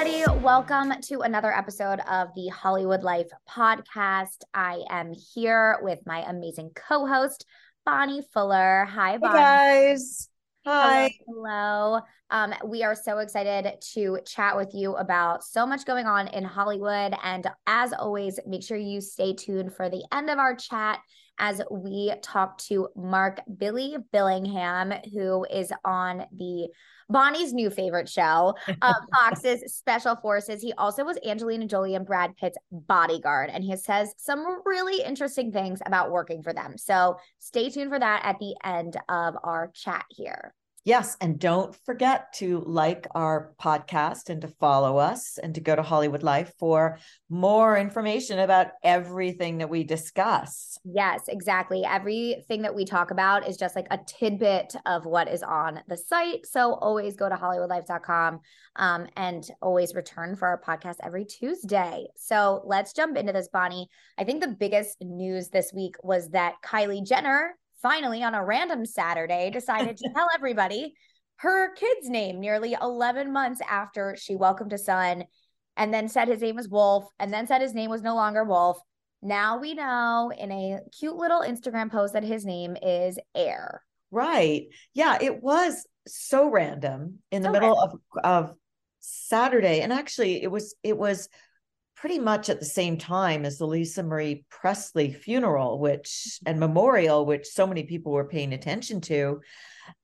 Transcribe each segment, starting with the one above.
Everybody, welcome to another episode of the Hollywood Life podcast. I am here with my amazing co host, Bonnie Fuller. Hi, Hey Bonnie. guys. Hello, Hi. hello. Um, we are so excited to chat with you about so much going on in Hollywood. And as always, make sure you stay tuned for the end of our chat as we talk to Mark Billy Billingham, who is on the Bonnie's new favorite show, uh, Fox's Special Forces. He also was Angelina Jolie and Brad Pitt's bodyguard, and he says some really interesting things about working for them. So stay tuned for that at the end of our chat here. Yes, and don't forget to like our podcast and to follow us and to go to Hollywood Life for more information about everything that we discuss. Yes, exactly. Everything that we talk about is just like a tidbit of what is on the site. So always go to hollywoodlife.com um, and always return for our podcast every Tuesday. So let's jump into this, Bonnie. I think the biggest news this week was that Kylie Jenner finally on a random Saturday decided to tell everybody her kid's name nearly 11 months after she welcomed a son and then said his name was Wolf and then said his name was no longer Wolf. Now we know in a cute little Instagram post that his name is Air. Right. Yeah, it was so random in the middle of of Saturday. And actually it was it was pretty much at the same time as the Lisa Marie Presley funeral, which and memorial, which so many people were paying attention to.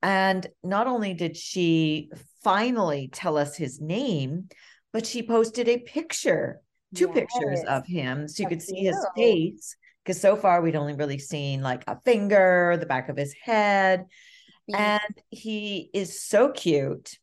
And not only did she finally tell us his name, but she posted a picture, two pictures of him. So you Of could see his face. Because so far we'd only really seen like a finger, the back of his head, and he is so cute.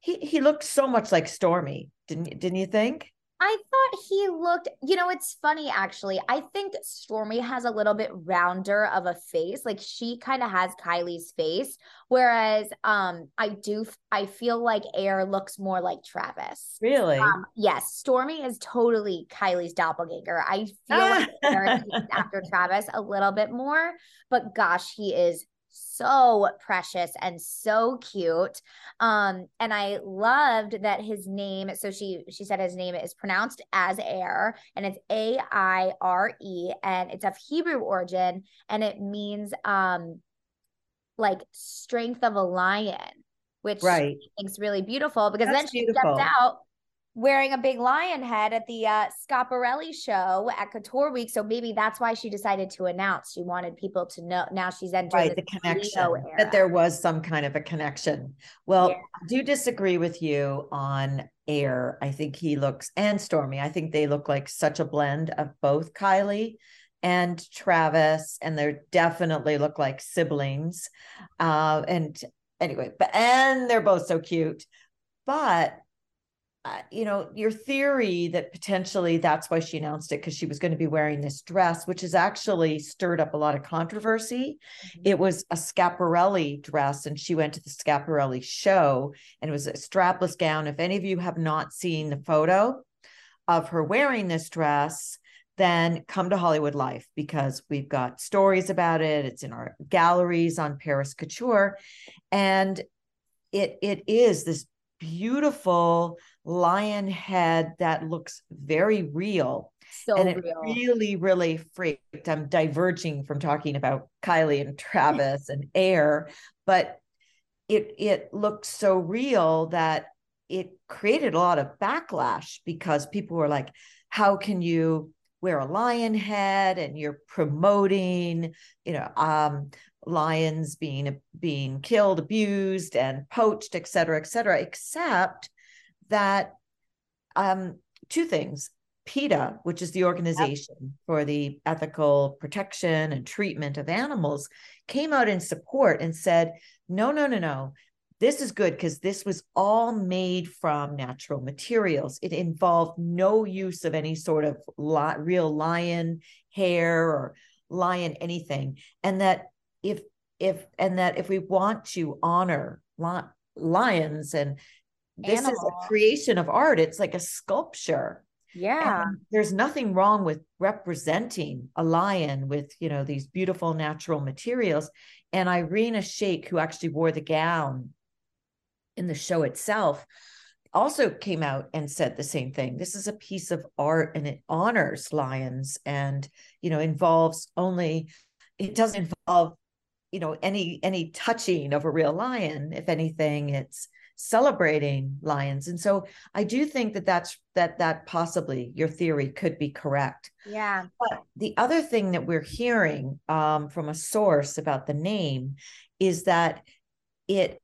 He he looked so much like Stormi, didn't didn't you think? I thought he looked, you know, it's funny actually. I think Stormi has a little bit rounder of a face. Like she kind of has Kylie's face, whereas um I do I feel like Air looks more like Travis. Really? Um, yes, Stormi is totally Kylie's doppelganger. I feel like Air after Travis a little bit more, but gosh, he is so precious and so cute. Um, and I loved that his name. So she she said his name is pronounced as Air, and it's A I R E, and it's of Hebrew origin, and it means um like strength of a lion, which Right. I think's really beautiful because That's then she beautiful. stepped out wearing a big lion head at the uh, Schiaparelli show at Couture Week. So maybe that's why she decided to announce. She wanted people to know now she's entering right the this connection that there was some kind of a connection well Yeah. I do disagree with you on air i think he looks and stormi i think they look like such a blend of both kylie and travis and they definitely look like siblings uh and anyway but and they're both so cute but uh, you know, your theory that potentially that's why she announced it because she was going to be wearing this dress, which has actually stirred up a lot of controversy. It was a Schiaparelli dress, and she went to the Schiaparelli show, and it was a strapless gown. If any of you have not seen the photo of her wearing this dress, then come to Hollywood Life because we've got stories about it. It's in our galleries on Paris Couture, and it it is this beautiful lion head that looks very real so and it real. really really freaked i'm diverging from talking about kylie and travis and air but it it looked so real that it created a lot of backlash because people were like how can you wear a lion head and you're promoting you know um lions being being killed abused and poached et cetera et cetera except that um two things PETA, which is the organization yep. for the ethical protection and treatment of animals, came out in support and said, no, no, no, no. This is good because this was all made from natural materials. It involved no use of any sort of li- real lion hair or lion anything. And that if if and that if we want to honor li- lions and this Animal. is a creation of art, it's like a sculpture yeah. And there's nothing wrong with representing a lion with, you know, these beautiful natural materials. And Irina Shayk, who actually wore the gown in the show itself, also came out and said the same thing. This is a piece of art and it honors lions and, you know, involves only, it doesn't involve, you know, any any touching of a real lion. If anything, it's celebrating lions. And so i do think that that's that that possibly your theory could be correct. Yeah. But the other thing that we're hearing um, from a source about the name is that it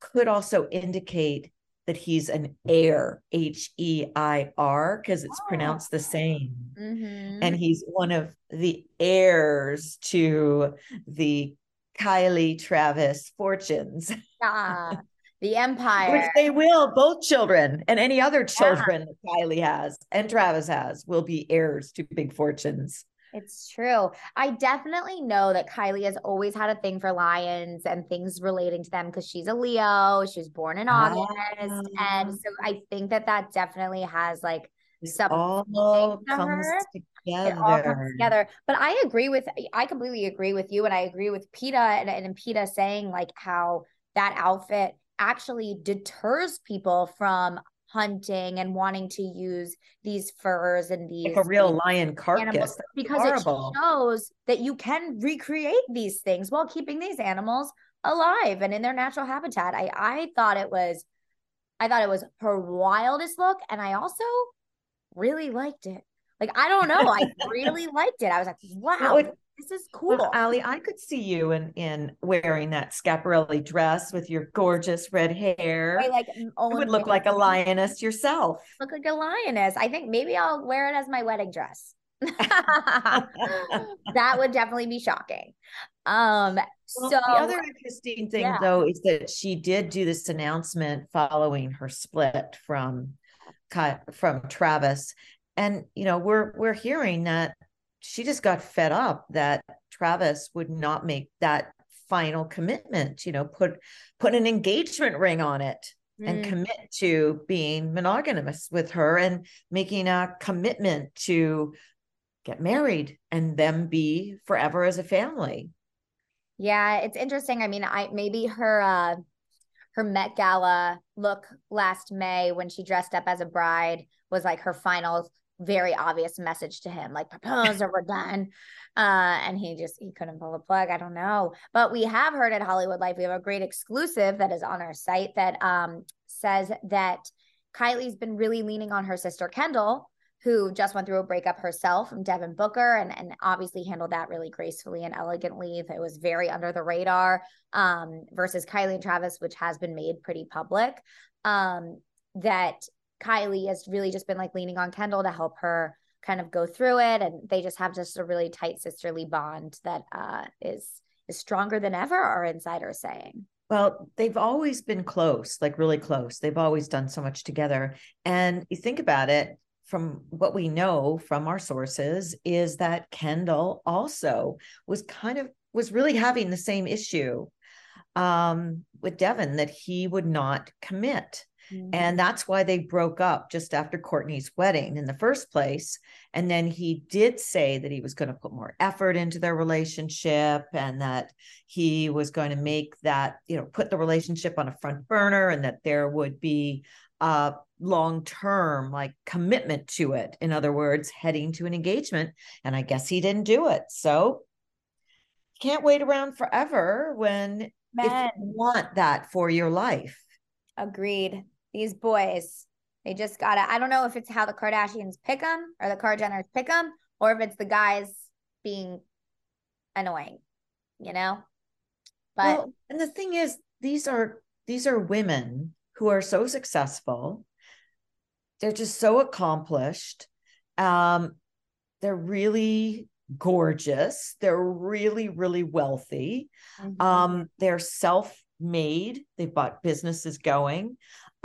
could also indicate that he's an heir h-e-i-r because it's oh. pronounced the same. Mm-hmm. and he's one of the heirs to the kylie travis fortunes. Yeah the empire. Which they will, both children and any other children yeah. that Kylie has and Travis has will be heirs to big fortunes. It's true. I definitely know that Kylie has always had a thing for lions and things relating to them because she's a Leo. She was born in August. and ah. so I think that that definitely has like some all comes together. It all comes together. But I agree with, I completely agree with you. And I agree with PETA and, and PETA saying like how that outfit actually deters people from hunting and wanting to use these furs and these like a real lion carcass because horrible. it shows that you can recreate these things while keeping these animals alive and in their natural habitat. I I thought it was I thought it was her wildest look and I also really liked it. Like I don't know, I really liked it. I was like, wow, this is cool. Well, Ali, I could see you in in wearing that Schiaparelli dress with your gorgeous red hair. I like you would look like a lioness yourself. Look like a lioness. I think maybe I'll wear it as my wedding dress. that would definitely be shocking. Um well, so the other interesting thing yeah. though is that she did do this announcement following her split from from Travis and you know we're we're hearing that she just got fed up that Travis would not make that final commitment, you know, put put an engagement ring on it mm. and commit to being monogamous with her and making a commitment to get married and them be forever as a family. Yeah, it's interesting. I mean, I maybe her uh her Met Gala look last May when she dressed up as a bride was like her final very obvious message to him like propose or we're done. Uh and he just he couldn't pull the plug i don't know. But we have heard at hollywood life we have a great exclusive that is on our site that um says that kylie's been really leaning on her sister kendall who just went through a breakup herself from devin booker and and obviously handled that really gracefully and elegantly. It was very under the radar um versus kylie and travis which has been made pretty public um that Kylie has really just been like leaning on Kendall to help her kind of go through it and they just have just a really tight sisterly bond that uh, is is stronger than ever our insiders saying. Well they've always been close like really close. They've always done so much together. And you think about it from what we know from our sources is that kendall also was kind of was really having the same issue um, with devin that he would not commit Mm-hmm. And that's why they broke up just after Kourtney's wedding in the first place. And then he did say that he was going to put more effort into their relationship and that he was going to make that, you know, put the relationship on a front burner and that there would be a long term like commitment to it. In other words, heading to an engagement. And I guess he didn't do it. So can't wait around forever when if you want that for your life. Agreed these boys, they just gotta. I don't know if it's how the Kardashians pick them or the Kardashians pick them, or if it's the guys being annoying, you know. But well, and the thing is, these are these are women who are so successful. They're just so accomplished. Um, they're really gorgeous. They're really, really wealthy. Mhm. Um, they're self-made. They've bought businesses going.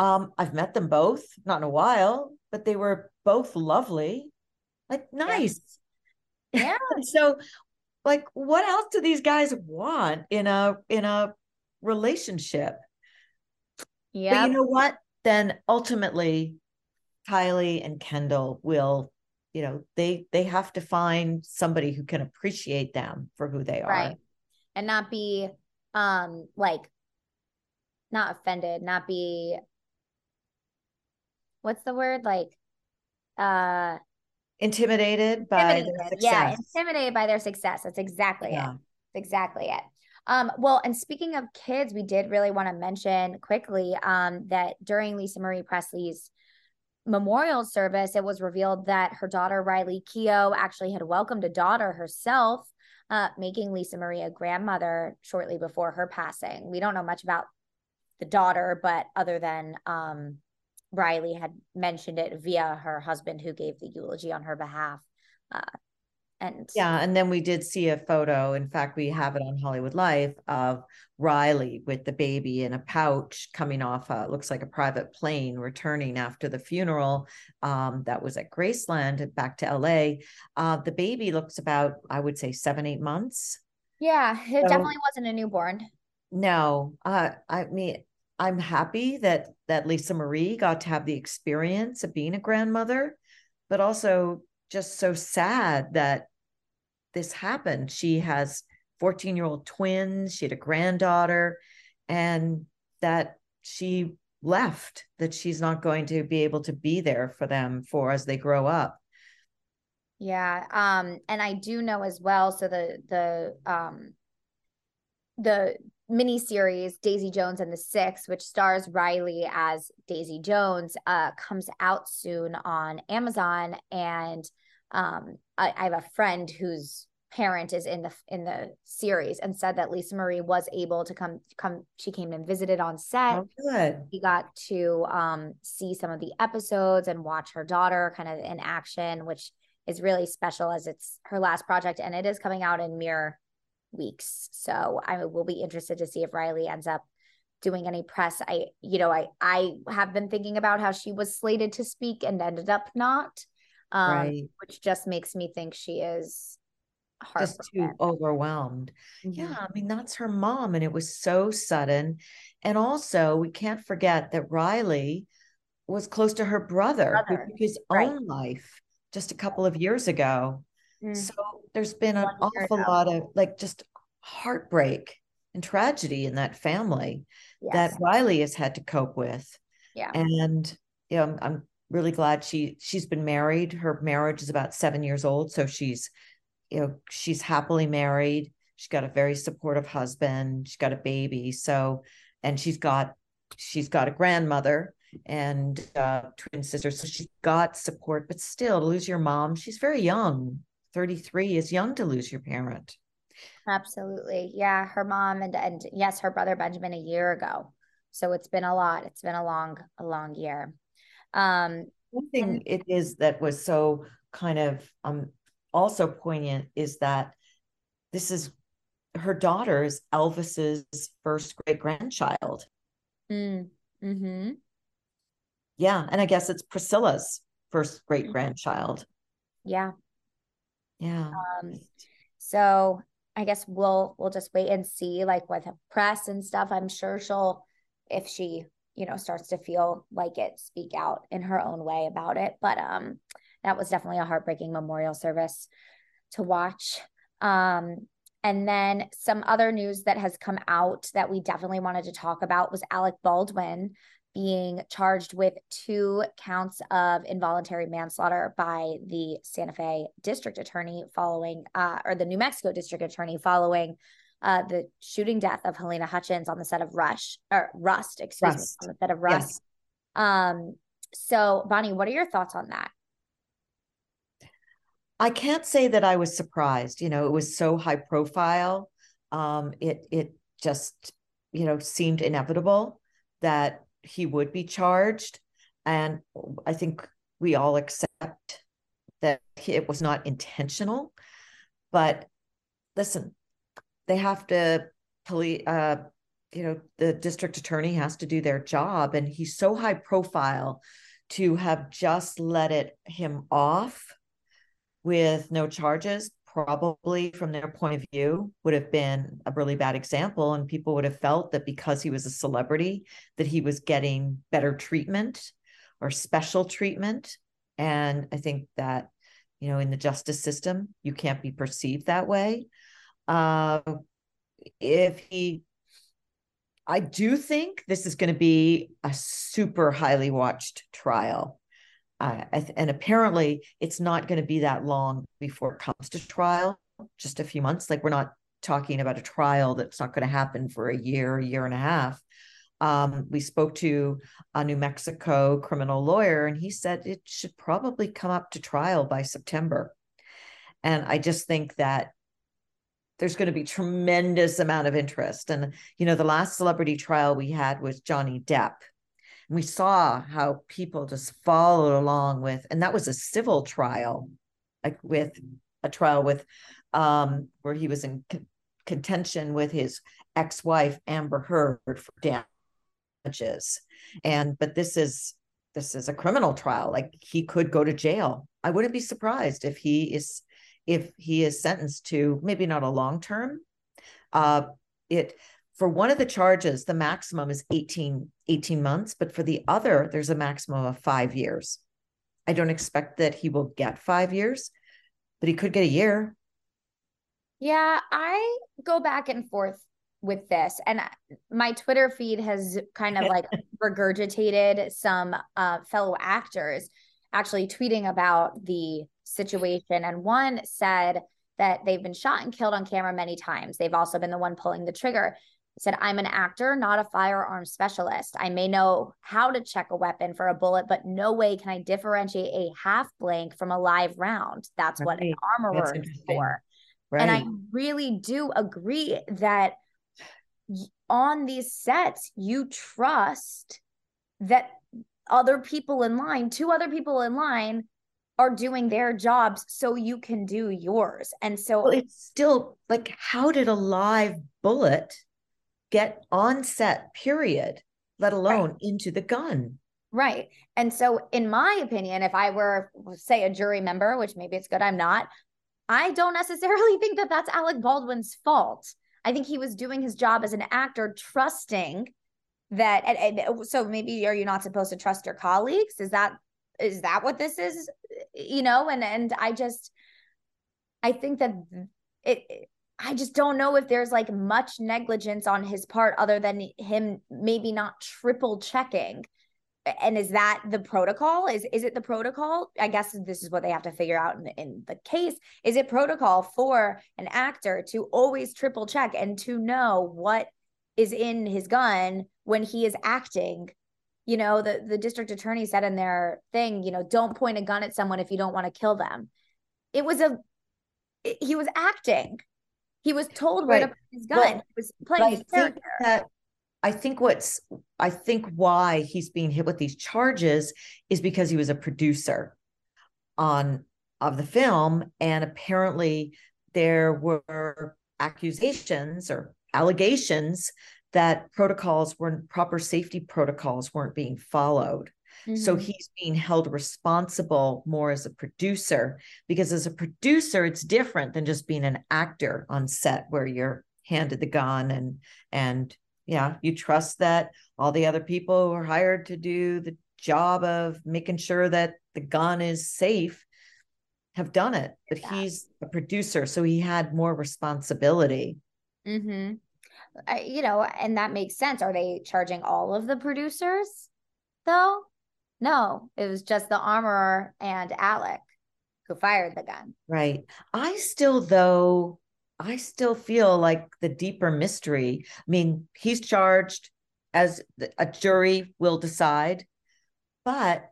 Um, I've met them both, not in a while, but they were both lovely. Like nice. Yeah. so like what else do these guys want in a in a relationship? yeah. But you know what? Then ultimately, Kylie and Kendall will, you know, they they have to find somebody who can appreciate them for who they are. right and not be um like not offended not be what's the word? Like uh Intimidated by their intimidated yeah intimidated by their success. That's exactly it. Yeah. That's exactly it. Um well and speaking of kids we did really want to mention quickly um that during lisa marie presley's memorial service it was revealed that her daughter riley keough actually had welcomed a daughter herself uh, making Lisa Marie a grandmother shortly before her passing. We don't know much about the daughter, but other than um, Riley had mentioned it via her husband, who gave the eulogy on her behalf. Uh, and Yeah, and then we did see a photo. In fact, we have it on Hollywood Life of Riley with the baby in a pouch coming off a looks like a private plane returning after the funeral um, that was at Graceland back to LA. Uh, the baby looks about, I would say, seven, eight months. yeah, it So- definitely wasn't a newborn. No, uh, I mean, I'm happy that that Lisa Marie got to have the experience of being a grandmother, but also just so sad that this happened. She has 14 year old twins, she had a granddaughter, and that she left, that she's not going to be able to be there for them for as they grow up. Yeah. Um, and I do know as well. So the the um the miniseries Daisy Jones and the Six, which stars Riley as Daisy Jones, uh, comes out soon on Amazon. And um, I, I have a friend whose parent is in the in the series and said that Lisa Marie was able to come come. She came and visited on set Oh, good. we got to um, see some of the episodes and watch her daughter kind of in action, which is really special as it's her last project and it is coming out in mere weeks. So I will be interested to see if Riley ends up doing any press. I, you know, I I have been thinking about how she was slated to speak and ended up not, um, Right. which just makes me think she is Just too overwhelmed. Mhm. Yeah, I mean, that's her mom, and it was so sudden. And also, we can't forget that Riley was close to her brother, who took his right. own life just a couple of years ago. Mm. So there's been an awful lot of like just heartbreak and tragedy in that family Yes. that Riley has had to cope with. yeah. And you know, I'm, I'm really glad she she's been married. Her marriage is about seven years old, so she's you know she's happily married. She's got a very supportive husband. She's got a baby. So, and she's got she's got a grandmother and uh, twin sisters. So she's got support, but still, to lose your mom, she's very young. Thirty three is young to lose your parent. Absolutely. Yeah, her mom and and yes, her brother Benjamin a year ago. So it's been a lot. It's been a long a long year. Um One thing it is that was so kind of um also poignant is that this is her daughter is Elvis's first great grandchild. mm, mhm. Yeah, and I guess it's Priscilla's first great grandchild. Yeah. Yeah. Um so I guess we'll we'll just wait and see like with press and stuff. I'm sure she'll if she, you know, starts to feel like it, speak out in her own way about it. But um that was definitely a heartbreaking memorial service to watch. Um and then some other news that has come out that we definitely wanted to talk about was Alec Baldwin being charged with two counts of involuntary manslaughter by the Santa Fe district attorney following, uh, or the New Mexico district attorney following uh, the shooting death of Halyna Hutchins on the set of Rush or Rust, excuse Rust. me, on the set of Rust. Yes. Um, so Bonnie, what are your thoughts on that? I can't say that I was surprised. You know, it was so high profile. Um, it it just, you know, seemed inevitable that he would be charged. And I think we all accept that it was not intentional. But listen, they have to police uh you know the district attorney has to do their job and he's so high profile to have just let it him off with no charges probably from their point of view would have been a really bad example and people would have felt that because he was a celebrity that he was getting better treatment or special treatment and i think that you know in the justice system you can't be perceived that way uh, if he I do think this is going to be a super highly watched trial. Uh, and apparently, it's not going to be that long before it comes to trial, just a few months. Like, we're not talking about a trial that's not going to happen for a year, a year and a half. Um, we spoke to a New Mexico criminal lawyer, and he said it should probably come up to trial by September. And I just think that there's going to be tremendous amount of interest. And you know, the last celebrity trial we had was Johnny Depp. We saw how people just followed along with, and that was a civil trial, like with a trial with um where he was in contention with his ex-wife Amber Heard for damages. And but this is this is a criminal trial. Like he could go to jail. I wouldn't be surprised if he is if he is sentenced to maybe not a long term. Uh, it for one of the charges, the maximum is 18, 18 months, but for the other, there's a maximum of five years. I don't expect that he will get five years, but he could get a year. Yeah, I go back and forth with this and my twitter feed has kind of like regurgitated some uh, fellow actors actually tweeting about the situation. And one said that they've been shot and killed on camera many times. They've also been the one pulling the trigger. Said, I'm an actor, not a firearm specialist. I may know how to check a weapon for a bullet, but no way can I differentiate a half blank from a live round. That's right. what an armorer is for. Right. And I really do agree that on these sets, you trust that other people in line, two other people in line, are doing their jobs so you can do yours. And so well, it's still like, how did a live bullet get on set, period, let alone right. into the gun? Right. And so, in my opinion, if I were, say, a jury member, which maybe it's good I'm not, I don't necessarily think that that's Alec Baldwin's fault. I think he was doing his job as an actor, trusting that. And, and uh, so, maybe are you not supposed to trust your colleagues? Is that is that what this is you know and and i just i think that it i just don't know if there's like much negligence on his part other than him maybe not triple checking. And is that the protocol? Is is it the protocol? I guess this is what they have to figure out in, in the case. Is it protocol for an actor to always triple check and to know what is in his gun when he is acting? You know the the district attorney said in their thing you know don't point a gun at someone if you don't want to kill them. It was a he was acting he was told right. to put his gun well, he was playing his character that, I think what's I think why he's being hit with these charges is because he was a producer on of the film and apparently there were accusations or allegations that protocols weren't proper safety protocols weren't being followed. Mm-hmm. So he's being held responsible more as a producer because as a producer, it's different than just being an actor on set where you're handed the gun and and yeah, you trust that all the other people who are hired to do the job of making sure that the gun is safe have done it. But yeah. he's a producer, so he had more responsibility. Mm-hmm you know, and that makes sense. Are they charging all of the producers though? No, it was just the armorer and Alec who fired the gun. Right. I still, though, I still feel like the deeper mystery. I mean, he's charged as a jury will decide, but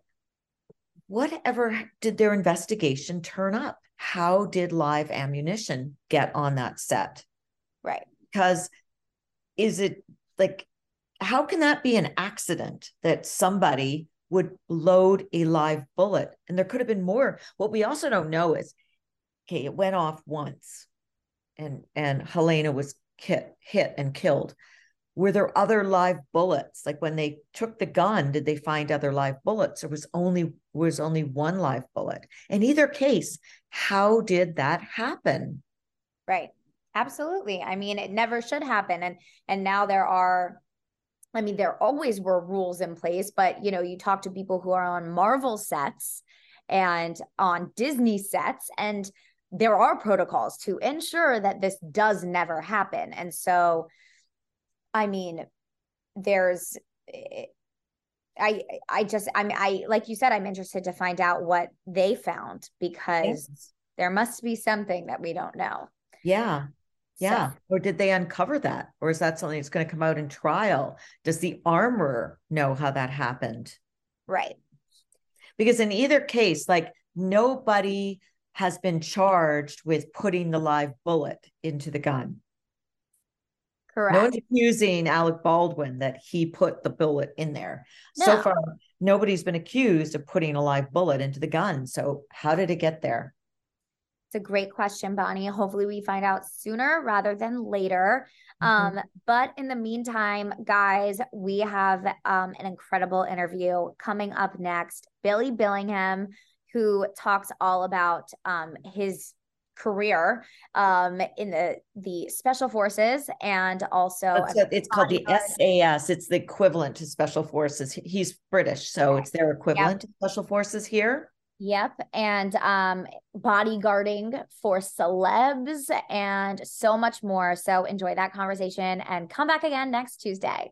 whatever did their investigation turn up? How did live ammunition get on that set? Right. Because is it like how can that be an accident that somebody would load a live bullet. And there could have been more. What we also don't know is okay, it went off once and and Halyna was hit, hit and killed. Were there other live bullets? Like when they took the gun, did they find other live bullets? Or was only was only one live bullet? In either case, how did that happen? Right. Absolutely. I mean, it never should happen. And and now there are I mean, there always were rules in place, but you know, you talk to people who are on Marvel sets and on Disney sets, and there are protocols to ensure that this does never happen. And so, I mean, there's, eh, I, I just, I'm, I, like you said, I'm interested to find out what they found because yes. there must be something that we don't know. Yeah. Yeah. So, or did they uncover that? Or is that something that's going to come out in trial? Does the armor know how that happened? Right. Because in either case, like nobody has been charged with putting the live bullet into the gun. Correct. No one's accusing Alec Baldwin that he put the bullet in there. No. So far, nobody's been accused of putting a live bullet into the gun. So, how did it get there? It's a great question, Bonnie. Hopefully, we find out sooner rather than later. Mm-hmm. Um, but in the meantime, guys, we have um, an incredible interview coming up next. Billy Billingham, who talks all about um, his career um, in the the special forces and also it's, a, it's called the SAS. It's the equivalent to special forces. He's British, so it's their equivalent yep. to special forces here. Yep, and um, bodyguarding for celebs and so much more. So enjoy that conversation and come back again next Tuesday.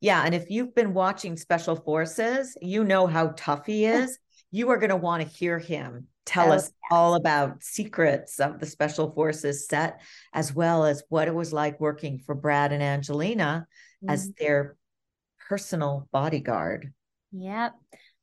Yeah, and if you've been watching Special Forces, you know how tough he is you are going to want to hear him tell oh, us all about secrets of the special forces set as well as what it was like working for brad and angelina mm-hmm. as their personal bodyguard yep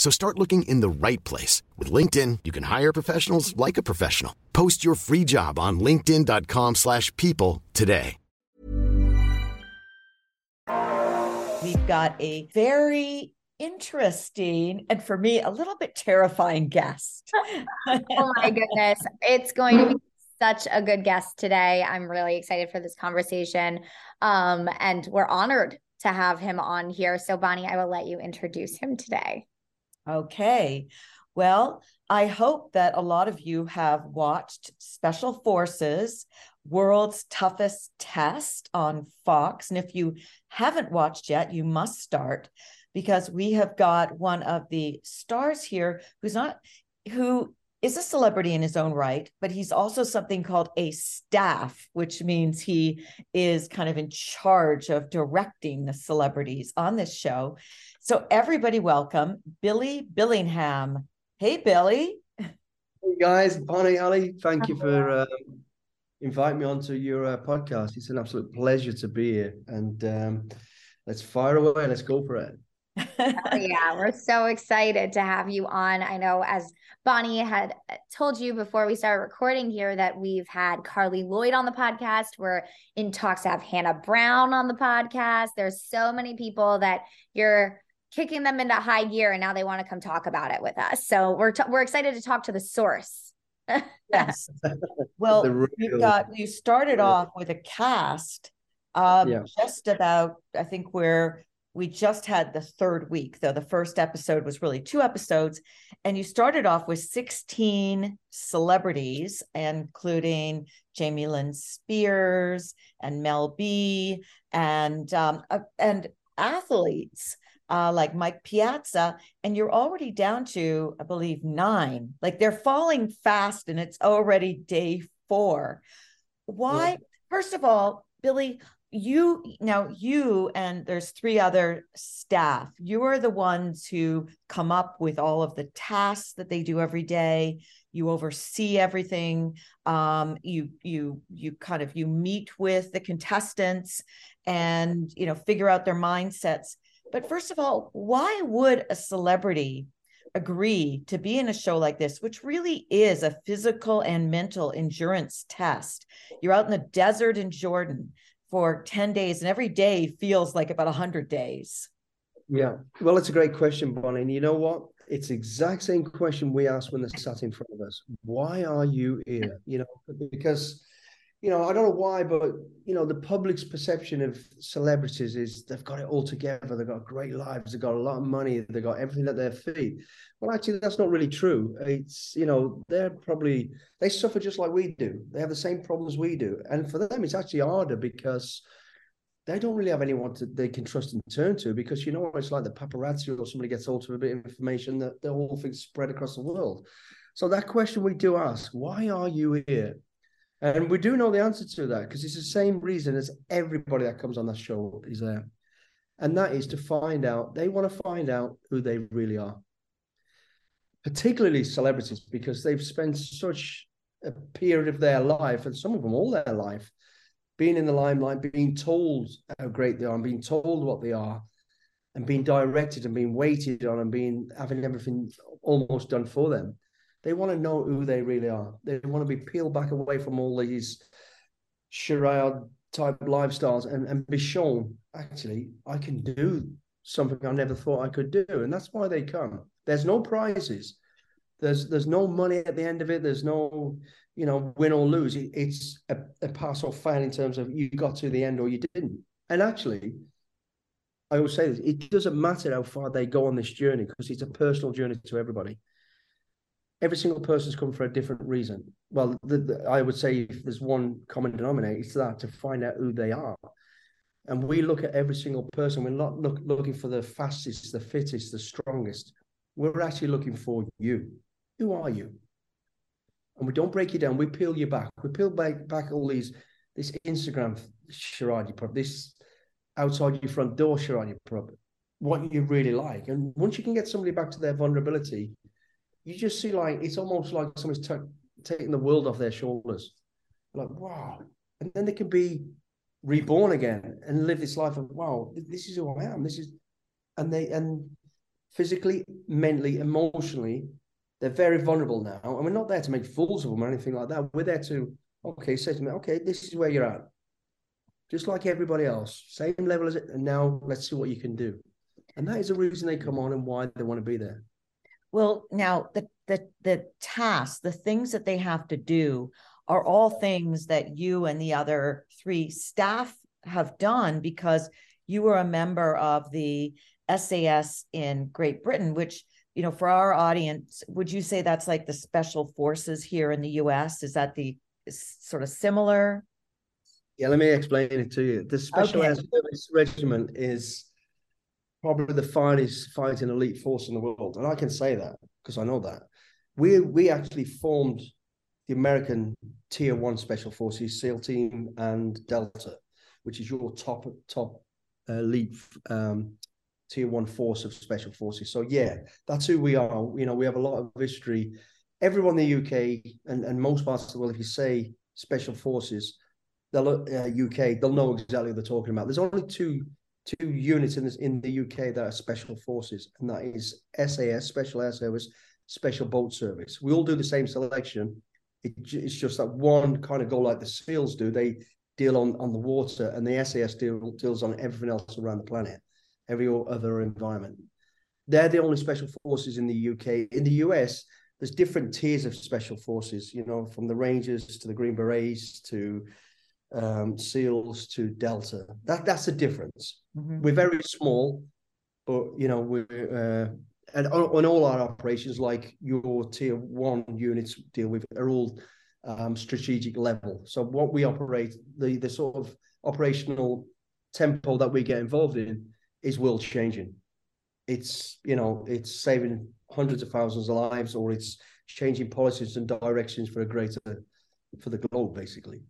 So start looking in the right place. With LinkedIn, you can hire professionals like a professional. Post your free job on linkedin.com slash people today. We've got a very interesting and for me a little bit terrifying guest. oh my goodness. It's going to be such a good guest today. I'm really excited for this conversation. Um, and we're honored to have him on here. So, Bonnie, I will let you introduce him today. Okay. Well, I hope that a lot of you have watched Special Forces World's Toughest Test on Fox. And if you haven't watched yet, you must start because we have got one of the stars here who's not who is a celebrity in his own right, but he's also something called a staff, which means he is kind of in charge of directing the celebrities on this show. So, everybody, welcome Billy Billingham. Hey, Billy. Hey, guys. Bonnie, Ali, thank you for um, inviting me onto your uh, podcast. It's an absolute pleasure to be here. And um, let's fire away. Let's go for it oh, yeah, we're so excited to have you on. I know, as Bonnie had told you before we started recording here, that we've had Carli Lloyd on the podcast. We're in talks to have Hannah Brown on the podcast. There's so many people that you're kicking them into high gear, and now they want to come talk about it with us. So we're t- we're excited to talk to the source. yes. Well, you got you started off with a cast um, yeah. just about. I think we're we just had the third week, though the first episode was really two episodes. And you started off with 16 celebrities, including Jamie Lynn Spears and Mel B and um, uh, and athletes uh, like Mike Piazza, and you're already down to, I believe, nine. Like they're falling fast, and it's already day four. Why? Yeah. First of all, Billy, you now you and there's three other staff you are the ones who come up with all of the tasks that they do every day you oversee everything um, you you you kind of you meet with the contestants and you know figure out their mindsets but first of all why would a celebrity agree to be in a show like this which really is a physical and mental endurance test? You're out in the desert in jordan for 10 days and every day feels like about 100 days. Yeah. Well it's a great question bonnie. And you know what? It's the exact same question we asked when they sat in front of us. Why are you here? You know because you know i don't know why but you know the public's perception of celebrities is they've got it all together. They've got great lives. They've got a lot of money. They've got everything at their feet. Well actually that's not really true. It's you know they're probably they suffer just like we do. They have the same problems we do. And for them it's actually harder because they don't really have anyone to, they can trust and turn to because you know it's like the paparazzi or somebody gets hold of a bit of information that the whole thing's spread across the world. So that question we do ask why are you here and we do know the answer to that because it's the same reason as everybody that comes on that show is there. And that is to find out, they want to find out who they really are. Particularly celebrities, because they've spent such a period of their life, and some of them all their life, being in the limelight, being told how great they are, and being told what they are, and being directed and being waited on and being having everything almost done for them. They want to know who they really are. They want to be peeled back away from all these charade type lifestyles and, and be shown, actually, I can do something I never thought I could do. And that's why they come. There's no prizes. There's there's no money at the end of it. There's no, you know, win or lose. It, it's a, a pass or fail in terms of you got to the end or you didn't. And actually, I always say this, it doesn't matter how far they go on this journey because it's a personal journey to everybody every single person's come for a different reason. Well, the, the, I would say if there's one common denominator, it's that to find out who they are. And we look at every single person. We're not look, looking for the fastest, the fittest, the strongest. We're actually looking for you. Who are you? And we don't break you down. We peel you back. We peel back, back all these, this Instagram charade you put, this outside your front door charade you put, what you really like. And once you can get somebody back to their vulnerability, you just see like it's almost like someone's t- taking the world off their shoulders. Like wow, and then they can be reborn again and live this life of wow, this is who I am. This is, and they and physically, mentally, emotionally, they're very vulnerable now, and we're not there to make fools of them or anything like that. We're there to okay, say to me, okay, this is where you're at, just like everybody else, same level as it, and now let's see what you can do. And that is the reason they come on and why they want to be there. Well, now the the the tasks, the things that they have to do are all things that you and the other three staff have done because you were a member of the SAS in Great Britain, which you know for our audience, would you say that's like the special forces here in the US? Is that the sort of similar? Yeah, let me explain it to you. The Special okay. Air Service Regiment is probably the finest fighting elite force in the world, and I can say that because I know that. We we actually formed the American Tier One Special Forces SEAL Team and Delta, which is your top top elite um, Tier One force of Special Forces. So yeah, that's who we are. You know, we have a lot of history. Everyone in the UK and, and most parts of the world, if you say Special Forces, they'll uh, UK, they'll know exactly what they're talking about. There's only two two units in this, in the UK that are special forces, and that is SAS, Special Air Service, Special Boat Service. We all do the same selection. It, it's just that one kind of go like the SEALs do. They deal on on the water, and the SAS deal, deals on everything else around the planet, every other environment. They're the only special forces in the UK. In the US, there's different tiers of special forces. You know, from the Rangers to the Green Berets to um, SEALs to Delta. That that's the difference. Mm-hmm. We're very small, but you know we're uh, and on, on, all our operations, like your tier one units deal with, are all um, strategic level. So what we operate, the the sort of operational tempo that we get involved in is world changing. It's you know it's saving hundreds of thousands of lives, or it's changing policies and directions for a greater for the globe, basically.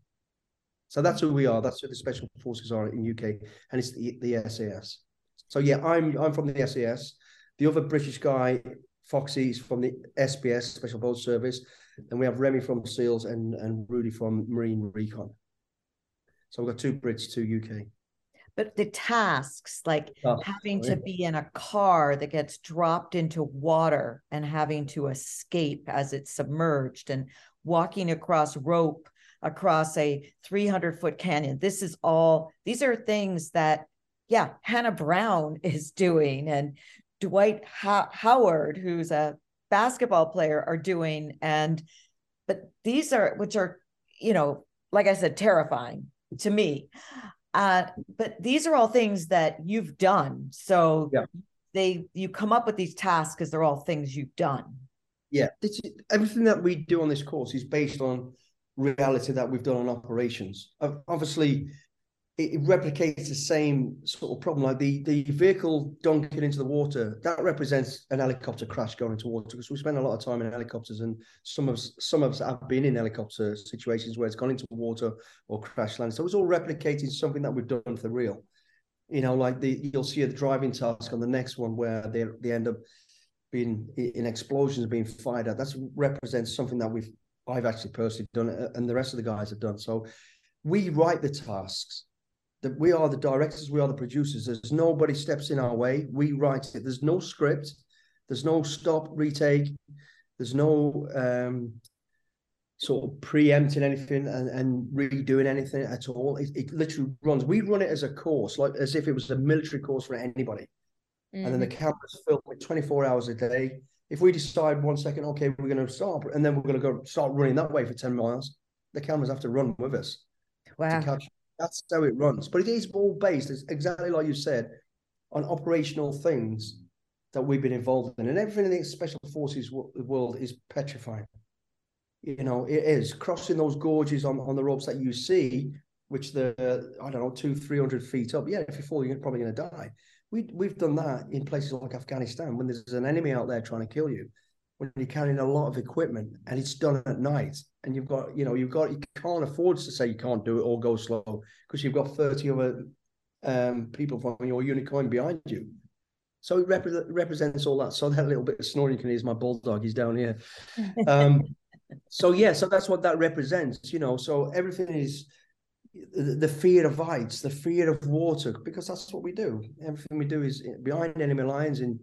So that's who we are. That's who the special forces are in UK, and it's the, the SAS. So yeah, I'm I'm from the SAS. The other British guy, Foxy, is from the SBS Special Boat Service, and we have Remy from SEALs and and Rudy from Marine Recon. So we've got two Brits, two UK. But the tasks, like Oh, having oh, to be in a car that gets dropped into water and having to escape as it's submerged and walking across rope across a 300 foot canyon. This is all, these are things that, yeah, Hannah Brown is doing and Dwight Ho- Howard, who's a basketball player, are doing. And, but these are, which are, you know, like I said, terrifying to me. Uh, but these are all things that you've done. So Yeah. they you come up with these tasks because they're all things you've done. Yeah, this is, everything that we do on this course is based on reality that we've done on operations. Obviously, it, replicates the same sort of problem. Like the the vehicle dunking into the water, that represents an helicopter crash going into water because we spend a lot of time in helicopters, and some of some of us have been in helicopter situations where it's gone into water or crash land. So it's all replicating something that we've done for real. You know, like the you'll see a driving task on the next one where they they end up being in explosions being fired at. That represents something that we've I've actually personally done, it, and the rest of the guys have done. So we write the tasks. That we are the directors, we are the producers. There's nobody steps in our way. We write it. There's no script. There's no stop, retake. There's no um, sort of preempting anything and, and redoing anything at all. It, it literally runs. We run it as a course, like as if it was a military course for anybody and then the Mhm. cameras film with 24 hours a day. If we decide one second, okay, we're going to stop, and then we're going to go start running that way for 10 miles, the cameras have to run with us to Wow. catch. That's how it runs. But it is all based, it's exactly like you said, on operational things that we've been involved in. And everything in the special forces world is petrifying. You know, it is crossing those gorges on, on the ropes that you see, which the I don't know, two, three hundred feet up. Yeah, if you fall, you're probably going to die. We we've done that in places like Afghanistan when there's an enemy out there trying to kill you, when you're carrying a lot of equipment and it's done at night, and you've got you know you've got you can't afford to say you can't do it or go slow because you've got thirty other um, people from your unit coming behind you. So it repre- represents all that. So that little bit of snoring you can hear is my bulldog. He's down here. Um, so yeah, so that's what that represents. You know, so everything is the fear of heights, the fear of water, because that's what we do. Everything we do is behind enemy lines in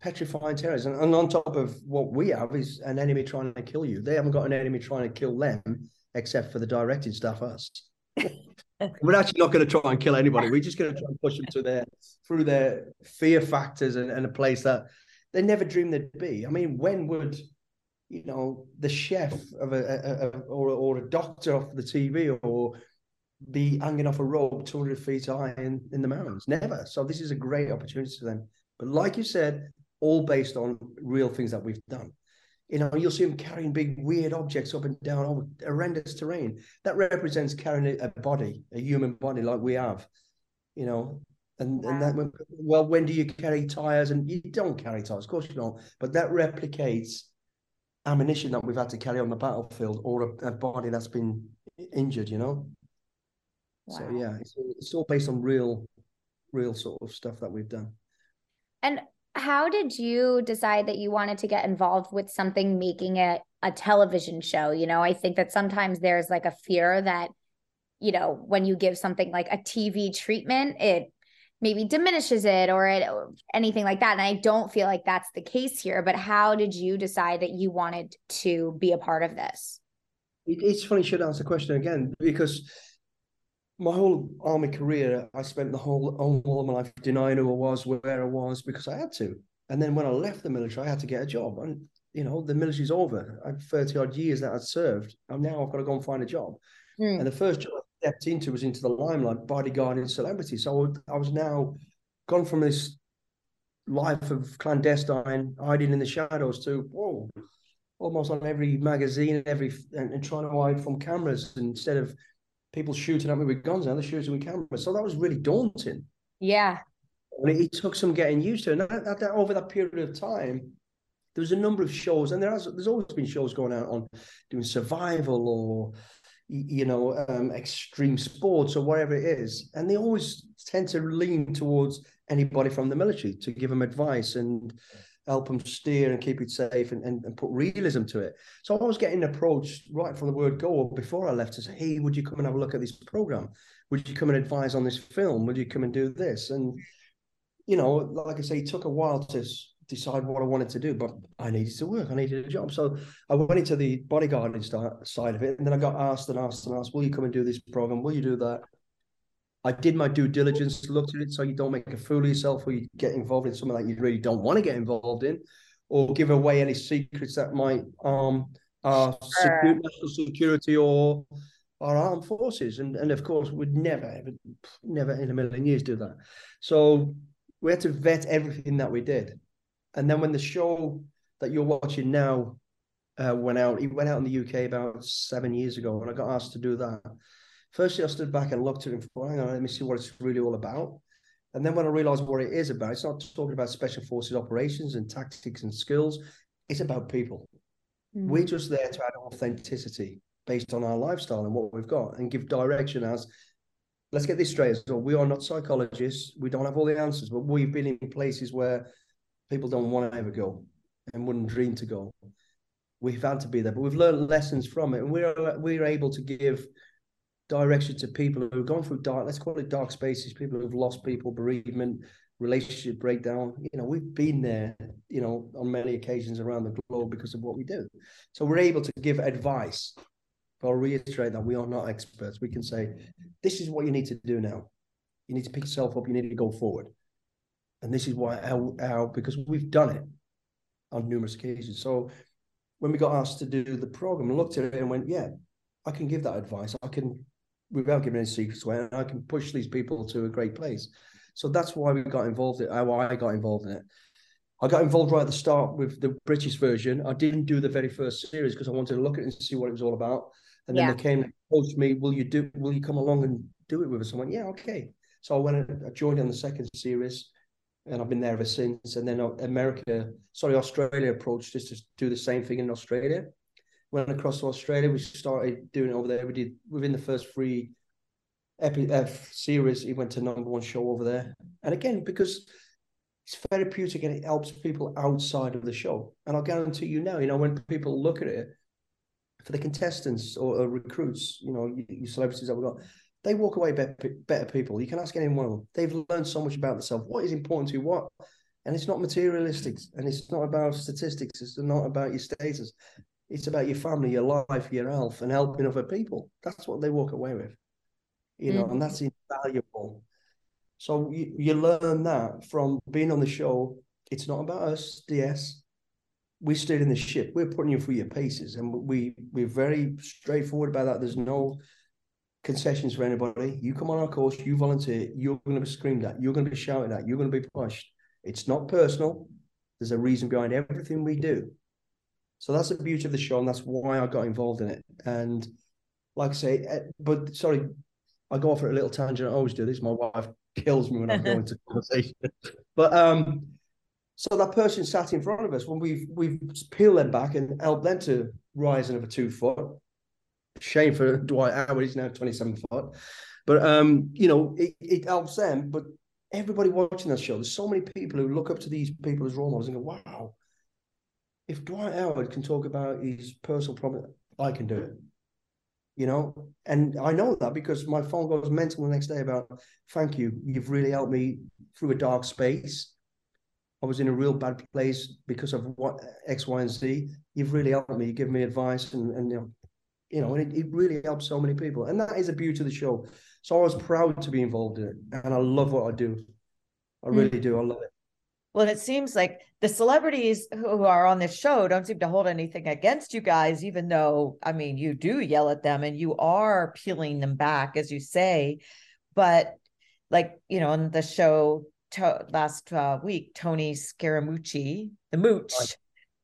petrifying terrors. And, and on top of what we have is an enemy trying to kill you. They haven't got an enemy trying to kill them, except for the directing stuff, us. We're actually not going to try and kill anybody. We're just going to try and push them to their through their fear factors and, and a place that they never dreamed they'd be. I mean, when would you know the chef of a, a, a or or a doctor off the TV or be hanging off a rope 200 feet high in, in the mountains? Never. So this is a great opportunity for them. But like you said, all based on real things that we've done. You know, you'll see them carrying big weird objects up and down oh, horrendous terrain. That represents carrying a, body, a human body like we have. You know, and and that well, when do you carry tires? And you don't carry tires, of course you don't. But that replicates ammunition that we've had to carry on the battlefield or a, a body that's been injured. You know. So yeah, it's, all- it's all based on real, real sort of stuff that we've done. And how did you decide that you wanted to get involved with something making it a television show? You know, I think that sometimes there's like a fear that, you know, when you give something like a TV treatment, it maybe diminishes it or it or anything like that. And I don't feel like that's the case here. But how did you decide that you wanted to be a part of this? It, it's funny you should ask the question again because my whole army career, I spent the whole all of my life denying who I was, where I was, because I had to. And then when I left the military, I had to get a job. And you know, the military's over. I've thirty odd years that I'd served. And now I've got to go and find a job. Mm. And the first job I stepped into was into the limelight, bodyguarding celebrity. So I was now gone from this life of clandestine, hiding in the shadows, to whoa, almost on every magazine, every and, and trying to hide from cameras instead of people shooting at me with guns. Now they're shooting with cameras. So that was really daunting. Yeah. And it, it took some getting used to. And that, that, that- over that period of time, there was a number of shows, and there has there's always been shows going out on doing survival or you know, um, extreme sports or whatever it is. And they always tend to lean towards anybody from the military to give them advice and help them steer and keep it safe and, and, and put realism to it. So I was getting approached right from the word go before I left to say, hey, would you come and have a look at this program? Would you come and advise on this film? Would you come and do this? And, you know, like I say, it took a while to decide what I wanted to do, but I needed to work. I needed a job. So I went into the bodyguarding side of it. And then I got asked and asked and asked, will you come and do this program? Will you do that? I did my due diligence, looked at it so you don't make a fool of yourself or you get involved in something that you really don't want to get involved in or give away any secrets that might um our sure. national security or our armed forces. And and of course we'd never ever never in a million years do that. So we had to vet everything that we did. And then when the show that you're watching now uh, went out, it went out in the UK about seven years ago, and I got asked to do that. Firstly, I stood back and looked at it and thought, hang on, let me see what it's really all about. And then when I realized what it is about, it's not talking about special forces operations and tactics and skills. It's about people. Mm. We're just there to add authenticity based on our lifestyle and what we've got and give direction as let's get this straight as well. We are not psychologists. We don't have all the answers, but we've been in places where people don't want to ever go and wouldn't dream to go. We've had to be there, but we've learned lessons from it, and we're we're able to give direction to people who've gone through dark, let's call it dark spaces, people who've lost people, bereavement, relationship breakdown. You know, we've been there, you know, on many occasions around the globe because of what we do. So we're able to give advice. But I'll reiterate that we are not experts. We can say, this is what you need to do now. You need to pick yourself up. You need to go forward and this is why how, how because we've done it on numerous occasions. So when we got asked to do the program, I looked at it and went, yeah, I can give that advice. I can, without giving any secrets away, and I can push these people to a great place. So that's why we got involved in how I got involved in it. I got involved right at the start with the British version. I didn't do the very first series because I wanted to look at it and see what it was all about. And then yeah. they came and approached me, will you do will you come along and do it with us? I went, yeah, okay. So I went and I joined on the second series and I've been there ever since. And then America, sorry, Australia approached us to do the same thing in Australia. Went across to Australia, we started doing it over there. We did within the first three epi- uh, series, it went to number one show over there. And again, because it's therapeutic and it helps people outside of the show. And I'll guarantee you now, you know, when people look at it, for the contestants or, or recruits, you know, you, you celebrities that we've got, they walk away better, better people. You can ask any one of them. They've learned so much about themselves. What is important to you? What? And it's not materialistic, and it's not about statistics. It's not about your status. It's about your family, your life, your health, and helping other people. That's what they walk away with. You know, mm. and that's invaluable. So you, you learn that from being on the show. It's not about us, DS. We stayed in the ship. We're putting you through your paces, and we we're very straightforward about that. There's no concessions for anybody. You come on our course, you volunteer, you're going to be screamed at, you're going to be shouted at, you're going to be pushed. It's not personal. There's a reason behind everything we do. So that's the beauty of the show, and that's why I got involved in it. And like I say, eh, but sorry, I go off for a little tangent. I always do this. My wife kills me when I go into conversation. But um, so that person sat in front of us when we've we've peeled them back and helped them to rise another two foot Shame for Dwight Howard, he's now 27 foot. But um, you know, it, it helps them. But everybody watching that show, there's so many people who look up to these people as role models and go, wow, if Dwight Howard can talk about his personal problem, I can do it. You know, and I know that because my phone goes mental the next day about thank you. You've really helped me through a dark space. I was in a real bad place because of what X, Y, and Z. You've really helped me. You give me advice and, and you know, you know, and it, it really helps so many people. And that is the beauty of the show. So I was proud to be involved in it. And I love what I do. I really mm. do. I love it. Well, it seems like the celebrities who are on this show don't seem to hold anything against you guys, even though, I mean, you do yell at them and you are peeling them back, as you say. But like, you know, on the show to- last uh, week, Tony Scaramucci, the mooch,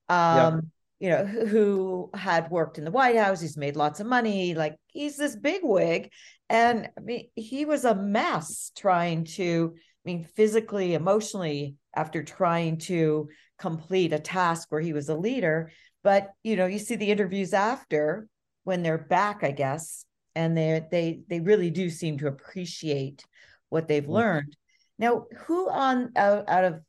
um, you know, who had worked in the White House. He's made lots of money. Like he's this big wig. And I mean, he was a mess trying to, mean, physically, emotionally, after trying to complete a task where he was a leader. But, you know, you see the interviews after when they're back, I guess, and they they they really do seem to appreciate what they've mm-hmm. learned. Now, who on out, out of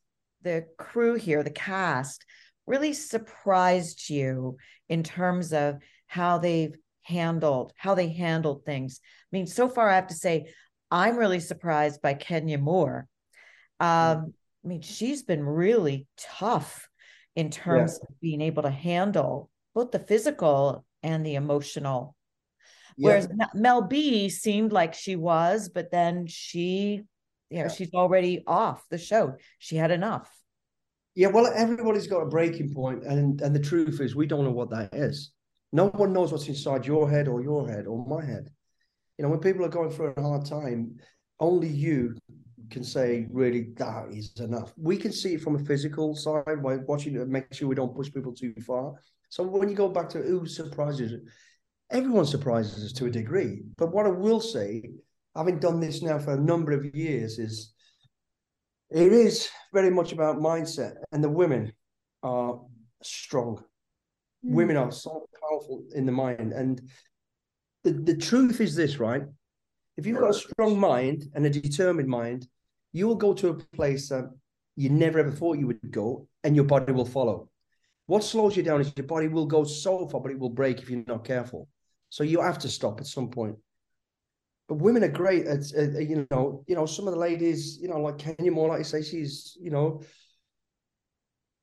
the crew here, the cast, really surprised you in terms of how they've handled how they handled things? I mean, so far I have to say I'm really surprised by Kenya Moore. Mm-hmm. Um, I mean, she's been really tough in terms yeah. of being able to handle both the physical and the emotional. Yeah. Whereas Mel B seemed like she was, but then she, you know, yeah. she's already off the show. She had enough. Yeah, well, everybody's got a breaking point, and and the truth is, we don't know what that is. No one knows what's inside your head or your head or my head. You know, when people are going through a hard time, only you can say really that is enough. We can see it from a physical side by watching it, make sure we don't push people too far. So when you go back to who surprises, everyone surprises us to a degree. But what I will say, having done this now for a number of years, is it is very much about mindset, and the women are strong. Mm. Women are so powerful in the mind, and the, the truth is this, right? If you've got a strong mind and a determined mind, you will go to a place that you never ever thought you would go, and your body will follow. What slows you down is your body will go so far, but it will break if you're not careful. So you have to stop at some point. But women are great at, uh, you know, you know, some of the ladies, you know, like Kenya Moore, like you say, she's, you know,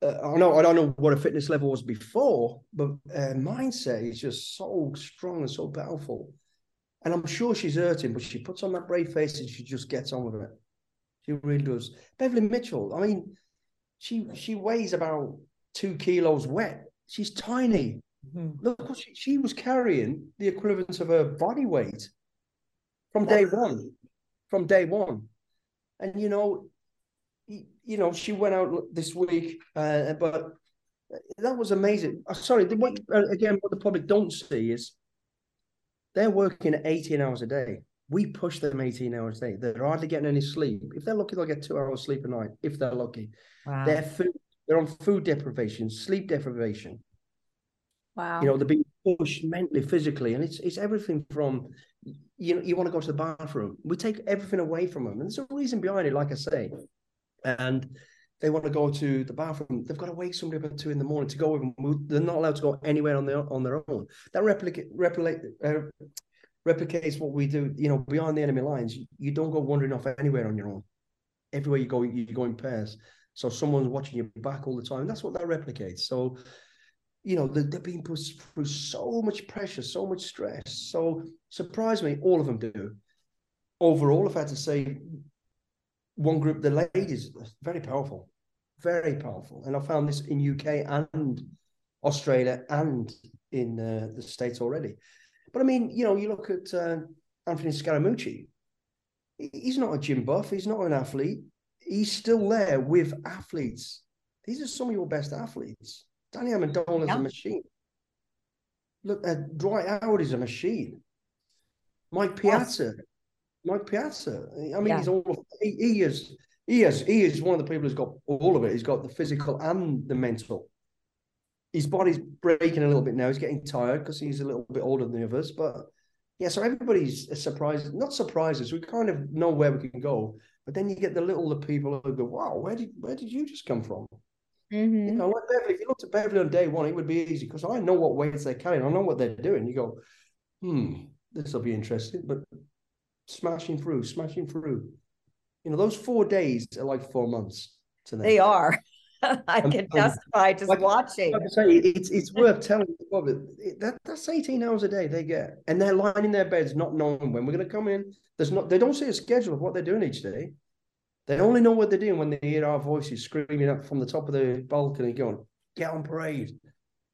uh, I know I don't know what a fitness level was before, but uh, mindset is just so strong and so powerful. And I'm sure she's hurting, but she puts on that brave face and she just gets on with it. She really does. Beverly Mitchell, I mean, she she weighs about two kilos wet. She's tiny. Mm-hmm. Look, she, she was carrying the equivalent of her body weight from day one. From day one, and you know, you know, she went out this week, uh, but that was amazing. Uh, sorry, the, what, uh, again, what the public don't see is they're working 18 hours a day. We push them 18 hours a day. They're hardly getting any sleep. If they're lucky, they'll get two hours sleep a night, if they're lucky. Wow. Their food, they're on food deprivation, sleep deprivation. Wow. You know, they're being pushed mentally, physically, and it's it's everything from you know, you want to go to the bathroom. We take everything away from them. And there's a reason behind it, like I say. And they want to go to the bathroom, they've got to wake somebody up at two in the morning to go. They're not allowed to go anywhere on their on their own. That replicate replicate uh, replicates what we do. You know, beyond the enemy lines, you, you don't go wandering off anywhere on your own. Everywhere you go, you go in pairs. So someone's watching your back all the time. That's what that replicates. So, you know, they're, they're being put through so much pressure, so much stress. So, surprise me, all of them do. Overall, if I had to say, one group, the ladies, very powerful, very powerful. And I found this in UK and Australia and in uh, the States already. But I mean, you know, you look at uh, Anthony Scaramucci, he's not a gym buff, he's not an athlete. He's still there with athletes. These are some of your best athletes. Danny Amendola is yeah. a machine. Look, uh, Dwight Howard is a machine. Mike Piazza, Mike Piazza. I mean, yeah. he's all he, he, is he is he is one of the people who's got all of it. He's got the physical and the mental. His body's breaking a little bit now. He's getting tired because he's a little bit older than the others. But yeah, so everybody's surprised, not surprises. We kind of know where we can go, but then you get the little the people who go, "Wow, where did where did you just come from?" Mm-hmm. You know, like Beverly. If you looked at Beverly on day one, it would be easy because I know what weights they're carrying. I know what they're doing. You go, "Hmm, this will be interesting." But smashing through, smashing through. You know, those four days are like four months to them. They are. I can testify just like, watching. Like say, it's it's worth telling you that that's 18 hours a day they get. And they're lying in their beds not knowing when we're gonna come in. There's not they don't see a schedule of what they're doing each day. They only know what they're doing when they hear our voices screaming up from the top of the balcony, going, get on parade.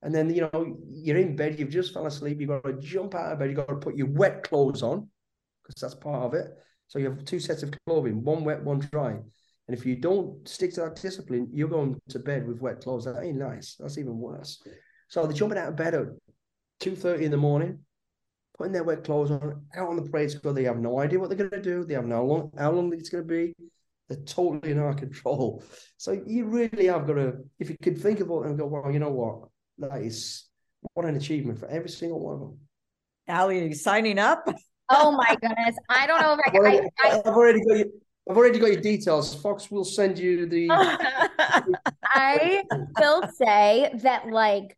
And then, you know, you're in bed, you've just fell asleep, you've got to jump out of bed, you've got to put your wet clothes on because that's part of it. So you have two sets of clothing, one wet, one dry. And if you don't stick to that discipline, you're going to bed with wet clothes. That ain't nice. That's even worse. So they're jumping out of bed at 2.30 in the morning, putting their wet clothes on, out on the parade square. They have no idea what they're going to do. They have no long, how long it's going to be. They're totally in our control. So you really have got to, if you could think of it and go, well, you know what? That is, what an achievement for every single one of them. Ali, signing up? Oh my goodness. I don't know if I've already, I, I, I've already got you. I've already got your details. Fox will send you the. I will say that like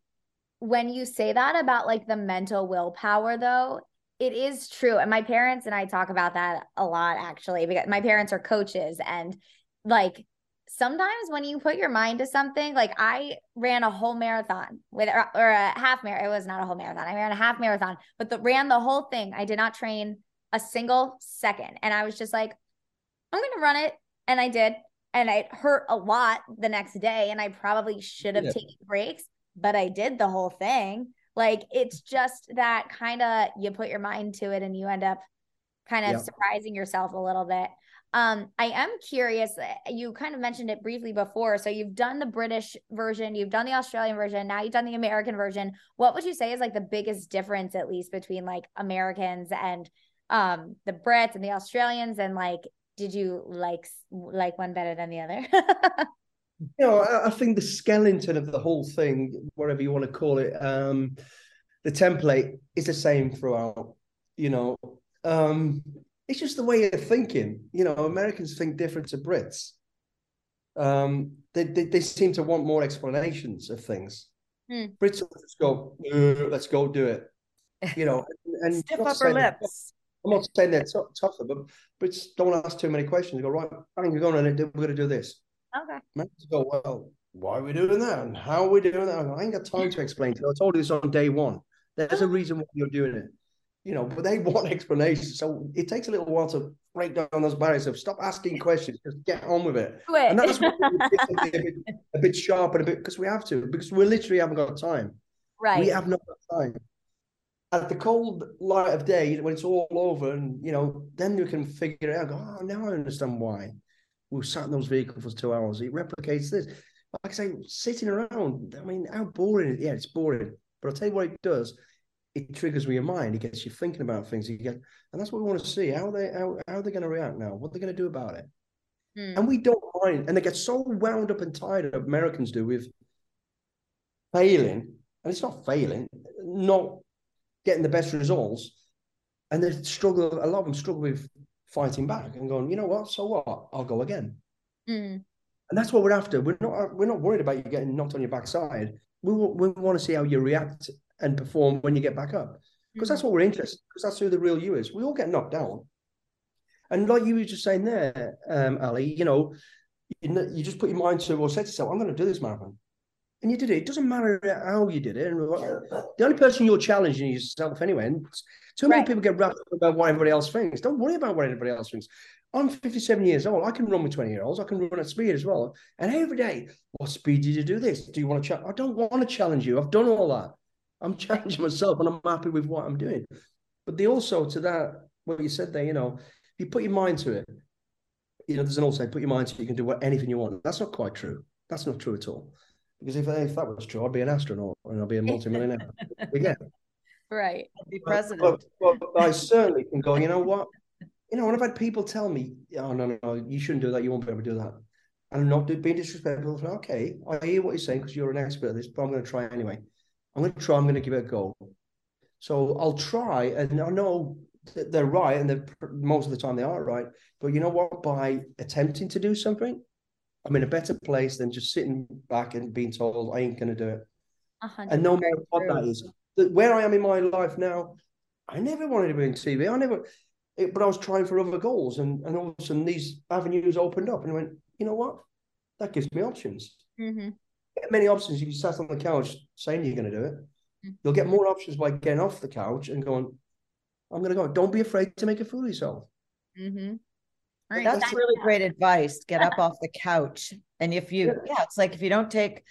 when you say that about like the mental willpower though, it is true. And my parents and I talk about that a lot actually because my parents are coaches and like sometimes when you put your mind to something, like I ran a whole marathon with or, or a half marathon. It was not a whole marathon. I ran a half marathon, but the ran the whole thing. I did not train a single second. And I was just like, I'm gonna run it. And I did. And it hurt a lot the next day. And I probably should have Yeah. taken breaks, but I did the whole thing. Like it's just that kind of you put your mind to it and you end up kind of Yeah. surprising yourself a little bit. Um, I am curious. uh, You kind of mentioned it briefly before. So you've done the British version, you've done the Australian version, now you've done the American version. What would you say is like the biggest difference, at least between like Americans and um the Brits and the Australians? And like, did you like like one better than the other? you know, I, I think the skeleton of the whole thing, whatever you want to call it, um, the template is the same throughout. You know, um, it's just the way of thinking. You know, Americans think different to Brits. Um, they, they they seem to want more explanations of things. Hmm. Brits will just go, "Uh, let's go do it. You know, and, and Stiff upper lips. I'm not saying they're tou- tougher, but Brits don't ask too many questions. They go right, bang, you're going to we're going to do this. okay. Americans go, well, why are we doing that? And how are we doing that? I ain't got time to explain to you. I told you this on day one. There's a reason why you're doing it. You know, but they want explanations. So it takes a little while to break down those barriers of stop asking questions, just get on with it. Do it. And that's a bit, a bit sharp and a bit because we have to, because we literally haven't got time. right. We have no time. At the cold light of day, when it's all over, and you know, then you can figure it out. Go, oh, now I understand why we sat in those vehicles for two hours. It replicates this. Like I say, sitting around. I mean, how boring? Yeah, it's boring. But I'll tell you what it does. It triggers with your mind. It gets you thinking about things. You get, and that's what we want to see. How they how, how are they going to react now? What are they're going to do about it? Hmm. And we don't mind. And they get so wound up and tired. Americans do with failing, and it's not failing, not getting the best results, and they struggle. A lot of them struggle with fighting back and going, you know what? So what? I'll go again. Mm. And that's what we're after. We're not we're not worried about you getting knocked on your backside. We we want to see how you react and perform when you get back up, because that's what we're interested. Because that's who the real you is. We all get knocked down, and like you were just saying there, um, Ali, you know, you, you just put your mind to or say to yourself, I'm going to do this marathon, and you did it. It doesn't matter how you did it. And the only person you're challenging is yourself anyway. And too many Right. people get wrapped up about what everybody else thinks. Don't worry about what anybody else thinks. I'm 57 years old. I can run with 20 year olds. I can run at speed as well. And every day, what speed did you do this? Do you want to challenge? I don't want to challenge you. I've done all that. I'm challenging myself and I'm happy with what I'm doing. But the also to that, what you said there, you know, if you put your mind to it, you know, there's an old saying, put your mind to it, you can do what, anything you want. That's not quite true. That's not true at all. Because if, if that was true, I'd be an astronaut and I'd be a multimillionaire. Again, Right. Be but, president. but, but I certainly can go, you know what? You know, when I've had people tell me, oh, no, no, no, you shouldn't do that. You won't be able to do that. And I'm not being disrespectful. Okay, I hear what you're saying because you're an expert at this, but I'm going to try anyway. I'm going to try. I'm going to give it a go. So I'll try. And I know that they're right. And they're, most of the time they are right. But you know what? By attempting to do something, I'm in a better place than just sitting back and being told I ain't going to do it. A hundred And no matter what that is, where I am in my life now, I never wanted to be in TV. I never, it, but I was trying for other goals, and and all of a sudden these avenues opened up, and I went, you know what? That gives me options. Mhm. Get many options. If you sat on the couch saying you're going to do it, Mhm. you'll get more options by getting off the couch and going. I'm going to go. Don't be afraid to make a fool of yourself. Mhm. All right, That's that- really great advice. Get up off the couch. And if you, yeah, it's like if you don't take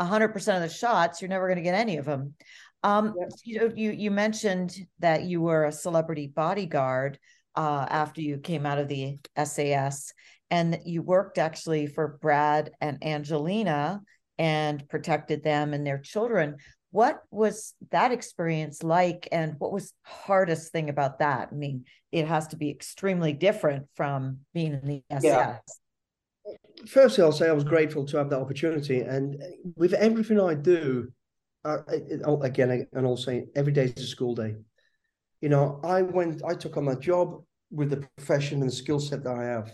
hundred percent of the shots, you're never going to get any of them. Um, Yeah. you know, you you mentioned that you were a celebrity bodyguard uh, after you came out of the SAS, and you worked actually for Brad and Angelina and protected them and their children. What was that experience like, and what was hardest thing about that? I mean, it has to be extremely different from being in the SAS. Yeah. Firstly, I'll say I was grateful to have that opportunity, and with everything I do, uh, oh, again, and I'll say every day is a school day. You know, I went, I took on that job with the profession and the skill set that I have.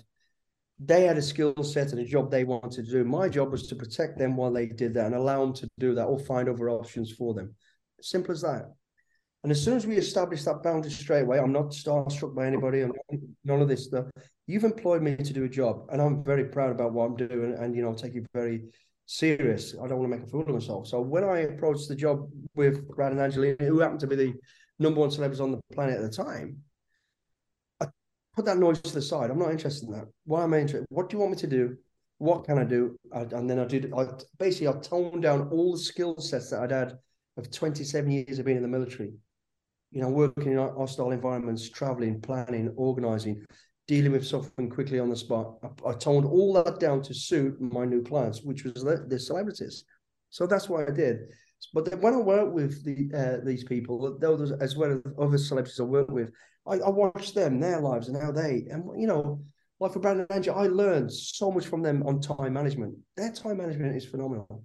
They had a skill set and a job they wanted to do. My job was to protect them while they did that and allow them to do that or find other options for them. Simple as that. And as soon as we establish that boundary straight away, I'm not starstruck by anybody and none of this stuff. You've employed me to do a job, and I'm very proud about what I'm doing, and you know, I take it very serious. I don't want to make a fool of myself. So when I approached the job with Brad and Angelina, who happened to be the number one celebrities on the planet at the time, put that noise to the side. I'm not interested in that. Why am I interested? What do you want me to do? What can I do? I, and then I did. I basically I toned down all the skill sets that I'd had of 27 years of being in the military you know, working in hostile environments, traveling, planning, organizing, dealing with something quickly on the spot. I, I toned all that down to suit my new clients, which was the, the celebrities. So that's what I did. But then when I worked with the uh, these people, those as well as other celebrities I worked with, I, I watch them, their lives, and how they, and you know, like for Brad and Angel, I learned so much from them on time management. Their time management is phenomenal.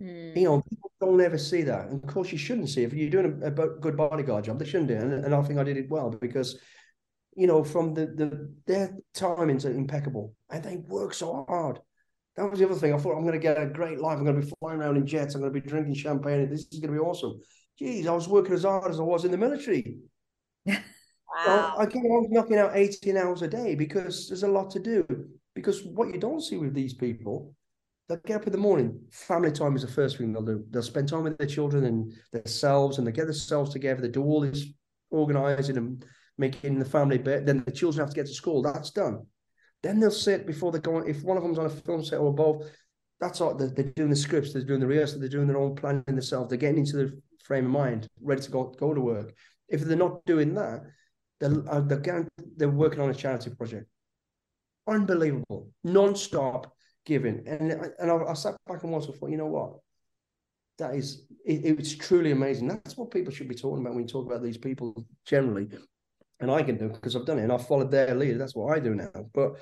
Mm. You know, people don't ever see that. And of course, you shouldn't see. If you're doing a, a good bodyguard job, they shouldn't do. And, and I think I did it well because, you know, from the, the their timings are impeccable and they work so hard. That was the other thing. I thought I'm going to get a great life. I'm going to be flying around in jets. I'm going to be drinking champagne. This is going to be awesome. Geez, I was working as hard as I was in the military. Wow. I, I keep on knocking out 18 hours a day because there's a lot to do. Because what you don't see with these people they'll get up in the morning. Family time is the first thing they'll do. They'll spend time with their children and themselves, and they get themselves together. They do all this organizing and making the family bit. Then the children have to get to school. That's done. Then they'll sit before they go. On, if one of them's on a film set or above, that's all. They're, they're doing the scripts. They're doing the rehearsal. They're doing their own planning themselves. They're getting into the frame of mind, ready to go go to work. If they're not doing that, they're uh, they're, they're working on a charity project. Unbelievable, non-stop giving. And and I, I sat back and watched thought, you know what? That is, it, it's truly amazing. That's what people should be talking about when you talk about these people generally. And I can do because I've done it and I've followed their lead. That's what I do now. But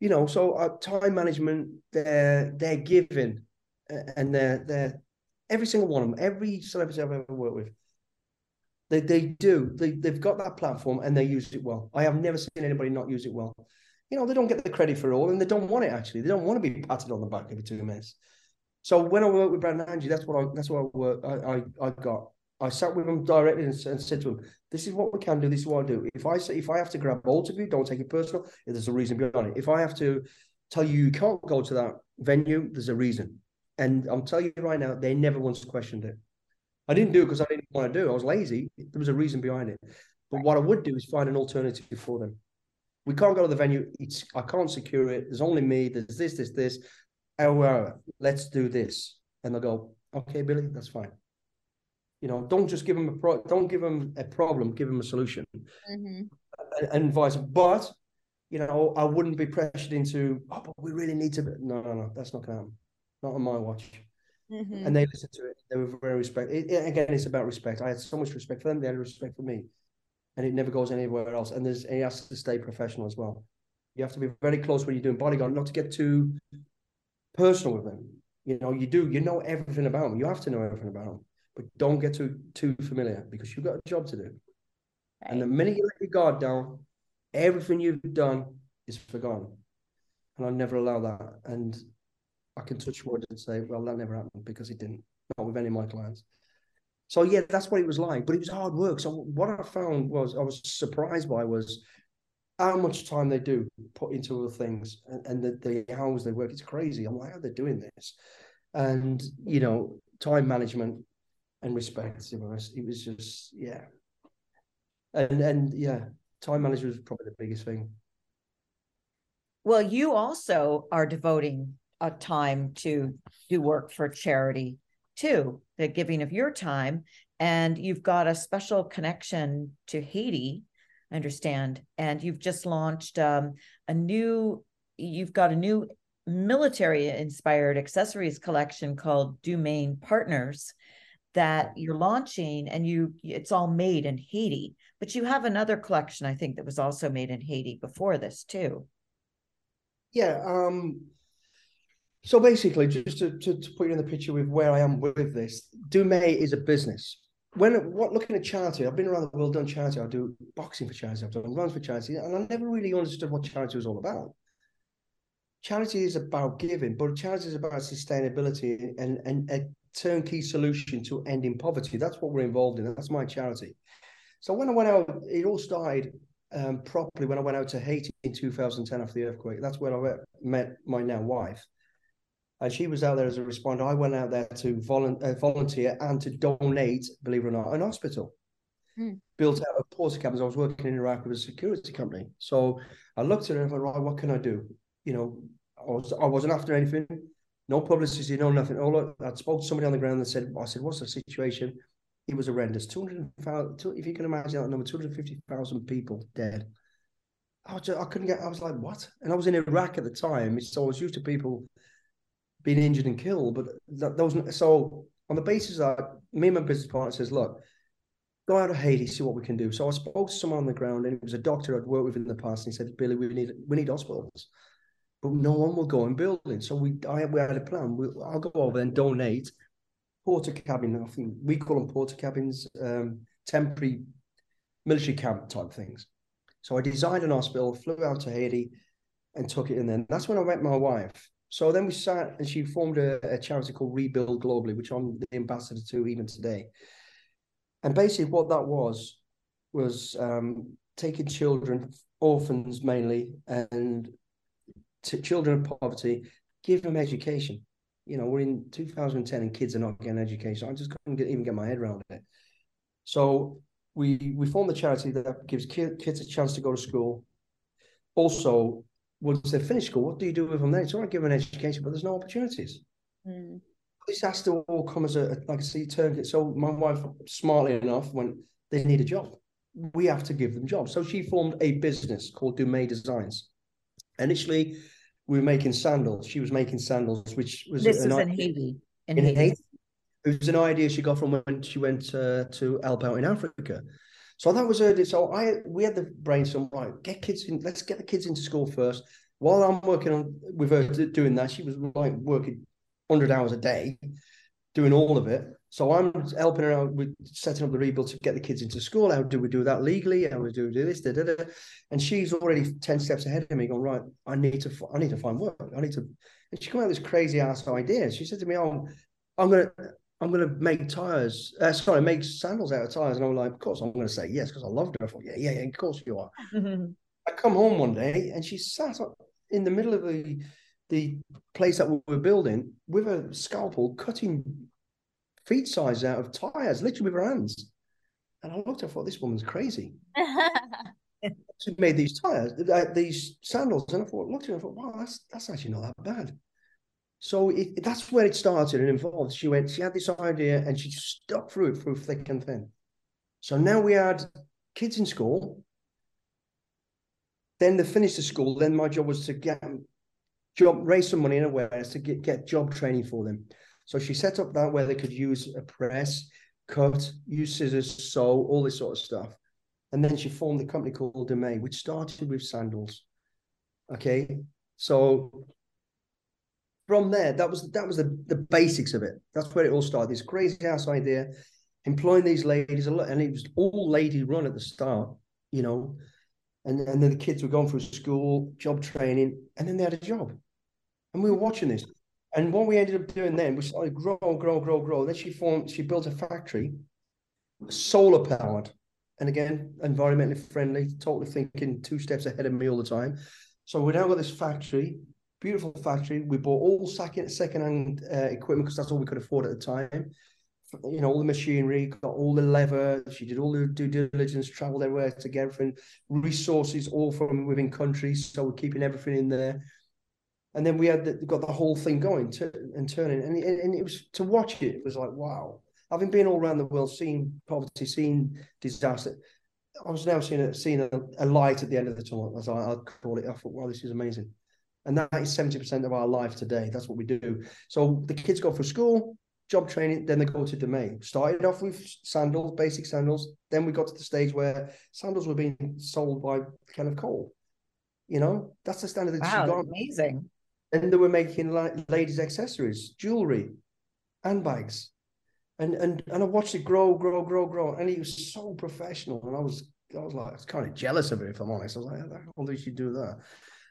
you know, so uh, time management, they're they're giving, and they're they're every single one of them, every celebrity I've ever worked with, they they do. They they've got that platform and they use it well. I have never seen anybody not use it well you know, they don't get the credit for all and they don't want it actually. They don't want to be patted on the back every two minutes. So when I worked with Brad and Angie, that's what I that's what I work I, I, I got. I sat with him directly and, and, said to him, "This is what we can do. This is what I do. If I say if I have to grab both of you, don't take it personal. If there's a reason behind it. If I have to tell you you can't go to that venue, there's a reason. And I'm telling you right now, they never once questioned it. I didn't do it because I didn't want to do. it. I was lazy. There was a reason behind it. But what I would do is find an alternative for them we can't go to the venue. It's I can't secure it. There's only me. There's this, this, this. However, let's do this. And they'll go, okay, Billy, that's fine. You know, don't just give them a pro. Don't give them a problem. Give them a solution. Mm-hmm. And, and vice. But you know, I wouldn't be pressured into. Oh, but we really need to. Be. No, no, no. That's not going to happen. Not on my watch. Mm-hmm. And they listened to it. They were very respect. It, it, again, it's about respect. I had so much respect for them. They had respect for me and it never goes anywhere else. And there's and he has to stay professional as well. You have to be very close when you're doing bodyguard, not to get too personal with them. You know, you do, you know everything about them. You have to know everything about them, but don't get too too familiar because you've got a job to do. Right. And the minute you let your guard down, everything you've done is forgotten. And I never allow that. And I can touch wood and say, well, that never happened because it didn't. Not with any of my clients. So yeah, that's what it was like. But it was hard work. So what I found was I was surprised by was how much time they do put into other things and, and the, the hours they work. It's crazy. I'm like, how they're they doing this? And you know, time management and respect. It was, it was just yeah. And and yeah, time management was probably the biggest thing. Well, you also are devoting a time to do work for charity too, the giving of your time. And you've got a special connection to Haiti, I understand. And you've just launched um, a new, you've got a new military inspired accessories collection called Deux Mains Partners that you're launching and you it's all made in Haiti but you have another collection I think that was also made in Haiti before this too yeah um so basically, just to, to, to, put you in the picture with where I am with this, Deux Mains is a business. when what looking at charity, I've been around the world done charity. I do boxing for charity, I've done runs for charity, and I never really understood what charity was all about. Charity is about giving, but charity is about sustainability and, and a turnkey solution to ending poverty. That's what we're involved in. That's my charity. So when I went out, it all started um, properly when I went out to Haiti in 2010 after the earthquake. That's when I met my now wife. And she was out there as a responder. I went out there to volu- uh, volunteer and to donate, believe it or not, an hospital. Mm. Built out of Portakabins. I was working in Iraq with a security company. So I looked at her and went, right, what can I do? You know, I, was, I wasn't after anything, no publicity, no nothing. All I, I spoke to somebody on the ground and said, I said, what's the situation? It was horrendous. 200,000, if you can imagine that number, 250,000 people dead. I, just, I couldn't get, I was like, what? And I was in Iraq at the time. So I was used to people being injured and killed. But that, that was so on the basis that me and my business partner says, look, go out of Haiti, see what we can do. So I spoke to someone on the ground, and it was a doctor I'd worked with in the past, and he said, Billy, we need we need hospitals, but no one will go and build it. So we I we had a plan. We, I'll go over and donate Portakabin. I think we call them Portakabins, um, temporary military camp type things. So I designed an hospital, flew out to Haiti, and took it in. Then that's when I met my wife. So then we sat and she formed a, a, charity called Rebuild Globally, which I'm the ambassador to even today. And basically, what that was was um, taking children, orphans mainly, and children of poverty, give them education. You know, we're in 2010 and kids are not getting education. I just couldn't get, even get my head around it. So we we formed the charity that gives kids a chance to go to school. Also, once they finish school, what do you do with them then? It's all right giving an education, but there's no opportunities. Mm. This has to all come as a like a sea turn. So my wife, smartly enough, when they need a job, we have to give them jobs. So she formed a business called Deux Mains Designs. Initially, we were making sandals. She was making sandals, which was this is in Haiti. In, in Haiti. Haiti. It was an idea she got from when she went uh, to help out in Africa. So that was early. So I we had the brainstorm, right, get kids in, let's get the kids into school first. While I'm working on with her doing that, she was like working 100 hours a day, doing all of it. So I'm helping her out with setting up the rebuild to get the kids into school. How do we do that legally? How do we do this? Da, da, da. And she's already 10 steps ahead of me, going, right, I need to I need to find work. I need to and she came out with this crazy ass idea. She said to me, Oh, I'm gonna I'm going to make tires. Uh, sorry, make sandals out of tires. And I'm like, of course, I'm going to say yes because I loved her. I thought, yeah, yeah, yeah, of course you are. I come home one day and she sat in the middle of the the place that we were building with a scalpel, cutting feet size out of tires, literally with her hands. And I looked, at her, I thought, this woman's crazy. she made these tires, uh, these sandals, and I thought, looked at her, I thought, wow, that's that's actually not that bad. So it, that's where it started and involved. She went, she had this idea and she stuck through it through thick and thin. So now we had kids in school. Then they finished the school. Then my job was to get job, raise some money in awareness to get, get job training for them. So she set up that where they could use a press, cut, use scissors, sew, all this sort of stuff. And then she formed the company called Deux Mains, which started with sandals. Okay. So from there, that was that was the, the basics of it. That's where it all started. This crazy house idea, employing these ladies a lot, and it was all lady run at the start, you know. And, and then the kids were going through school, job training, and then they had a job. And we were watching this. And what we ended up doing then was started grow, grow, grow, grow. Then she formed, she built a factory, solar powered, and again, environmentally friendly, totally thinking two steps ahead of me all the time. So we now got this factory beautiful factory. We bought all second second-hand uh, equipment because that's all we could afford at the time. You know, all the machinery, got all the leather. She did all the due diligence, traveled everywhere to get everything, resources all from within countries. So we're keeping everything in there. And then we had the, got the whole thing going to, and turning, and, and it was to watch it. It was like wow. Having been all around the world, seeing poverty, seeing disaster, I was now seeing a, seeing a, a light at the end of the tunnel, as I, I'd call it. I thought, wow, this is amazing. And that is 70% of our life today. That's what we do. So the kids go for school, job training, then they go to Deux Mains. Started off with sandals, basic sandals. Then we got to the stage where sandals were being sold by Kenneth Cole. You know, that's the standard that wow, she got. Amazing. And they were making like ladies' accessories, jewelry, handbags. and and and I watched it grow, grow, grow, grow, and he was so professional, and I was I was like I was kind of jealous of it if I'm honest. I was like, how old did you do that?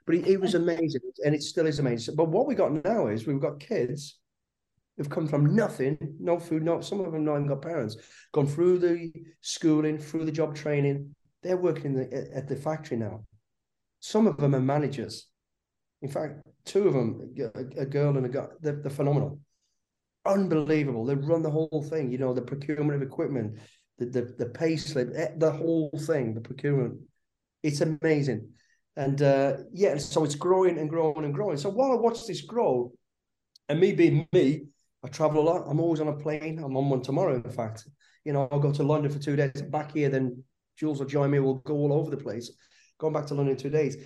But it, it was amazing, and it still is amazing. But what we got now is we've got kids who've come from nothing, no food, no some of them not even got parents, gone through the schooling, through the job training. They're working the, at the factory now. Some of them are managers. In fact, two of them, a, a girl and a guy, they're, they're phenomenal unbelievable. They run the whole thing, you know, the procurement of equipment, the the, the pay slip, eh, the whole thing, the procurement. It's amazing. And uh, yeah, so it's growing and growing and growing. So while I watch this grow, and me being me, I travel a lot. I'm always on a plane. I'm on one tomorrow, in fact. You know, I'll go to London for two days. Back here, then Jules will join me. We'll go all over the place. Going back to London in two days.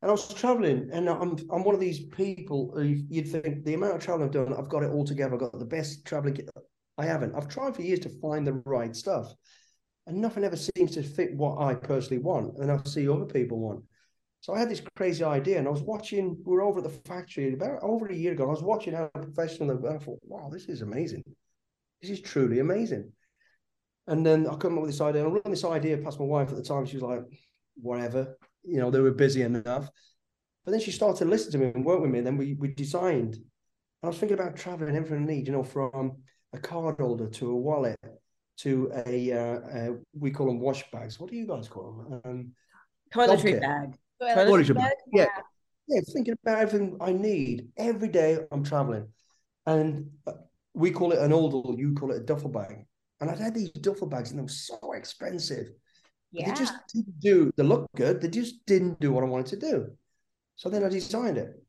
And I was traveling, and I'm I'm one of these people who you'd think the amount of travel I've done, I've got it all together. I've got the best traveling. I haven't. I've tried for years to find the right stuff, and nothing ever seems to fit what I personally want, and I see other people want. So I had this crazy idea, and I was watching. We were over at the factory about over a year ago. I was watching how professional they were. I thought, wow, this is amazing. This is truly amazing. And then I come up with this idea. I run this idea past my wife at the time. She was like, whatever you know, they were busy enough. But then she started to listen to me and work with me. And then we we designed. And I was thinking about traveling everything I need, you know, from a card holder to a wallet to a, uh, a we call them wash bags. What do you guys call them? Um, toiletry bag. Toiletry bag. Yeah. Yeah, thinking about everything I need every day I'm traveling. And uh, we call it an holdall, you call it a duffel bag. And I'd had these duffel bags and they were so expensive. Yeah. They just didn't do, they look good. They just didn't do what I wanted to do. So then I designed it.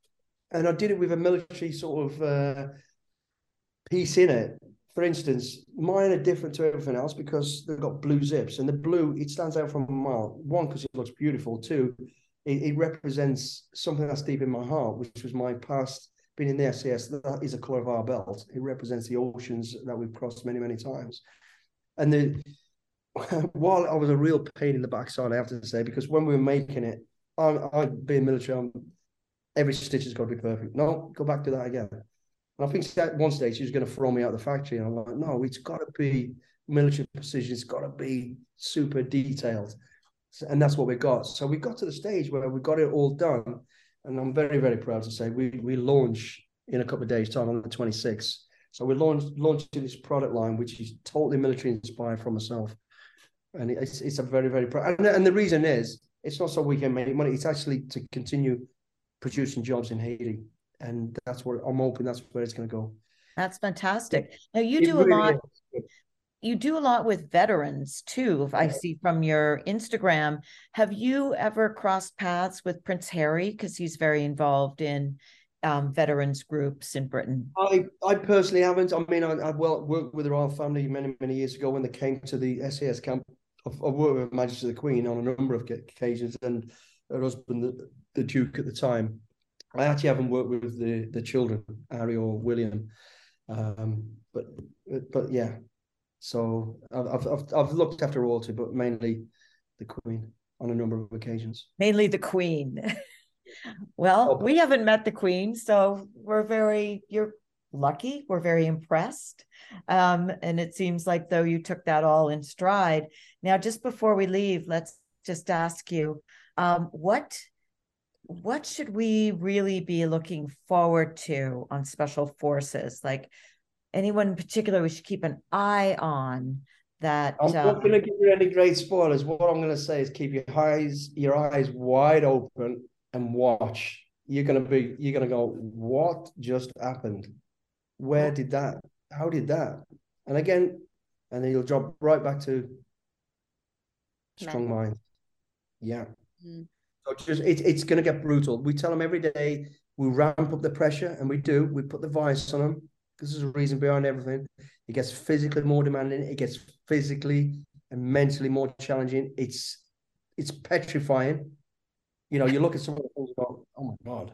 And I did it with a military sort of uh, piece in it. For instance, mine are different to everything else because they've got blue zips. And the blue, it stands out from a mile. One, because it looks beautiful. Two, it, it, represents something that's deep in my heart, which was my past being in the SAS. That is a color of our belt. It represents the oceans that we've crossed many, many times. And the while I was a real pain in the backside, I have to say, because when we were making it, I, I being military, I'm, every stitch has got to be perfect. No, go back to that again. And I think at one stage she was going to throw me out of the factory, and I'm like, no, it's got to be military precision. It's got to be super detailed, and that's what we got. So we got to the stage where we got it all done, and I'm very, very proud to say we we launch in a couple of days' time on the 26th. So we launched launching this product line, which is totally military inspired from myself and it's it's a very very pro- and, and the reason is it's not so we can make money. It's actually to continue producing jobs in Haiti, and that's where I'm hoping that's where it's going to go. That's fantastic. Now you it do really a lot. Is. You do a lot with veterans too. If I see from your Instagram, have you ever crossed paths with Prince Harry because he's very involved in um, veterans groups in Britain? I, I personally haven't. I mean, I, I well worked with the royal family many many years ago when they came to the SAS camp I've, I've worked with Majesty the Queen on a number of occasions, and her husband, the, the Duke at the time. I actually haven't worked with the the children, Harry or William, um, but but yeah. So I've, I've I've looked after royalty, but mainly the Queen on a number of occasions. Mainly the Queen. well, oh, we haven't met the Queen, so we're very you're lucky. We're very impressed. Um, and it seems like though you took that all in stride. Now, just before we leave, let's just ask you um, what what should we really be looking forward to on special forces? Like anyone in particular we should keep an eye on that I'm not um, going to give you any great spoilers. What I'm going to say is keep your eyes your eyes wide open and watch. You're going to be you're going to go, what just happened? where did that how did that and again and then you'll drop right back to strong mind yeah mm. so just it, it's going to get brutal we tell them every day we ramp up the pressure and we do we put the vice on them because there's a reason behind everything it gets physically more demanding it gets physically and mentally more challenging it's it's petrifying you know you look at some of the things go oh my god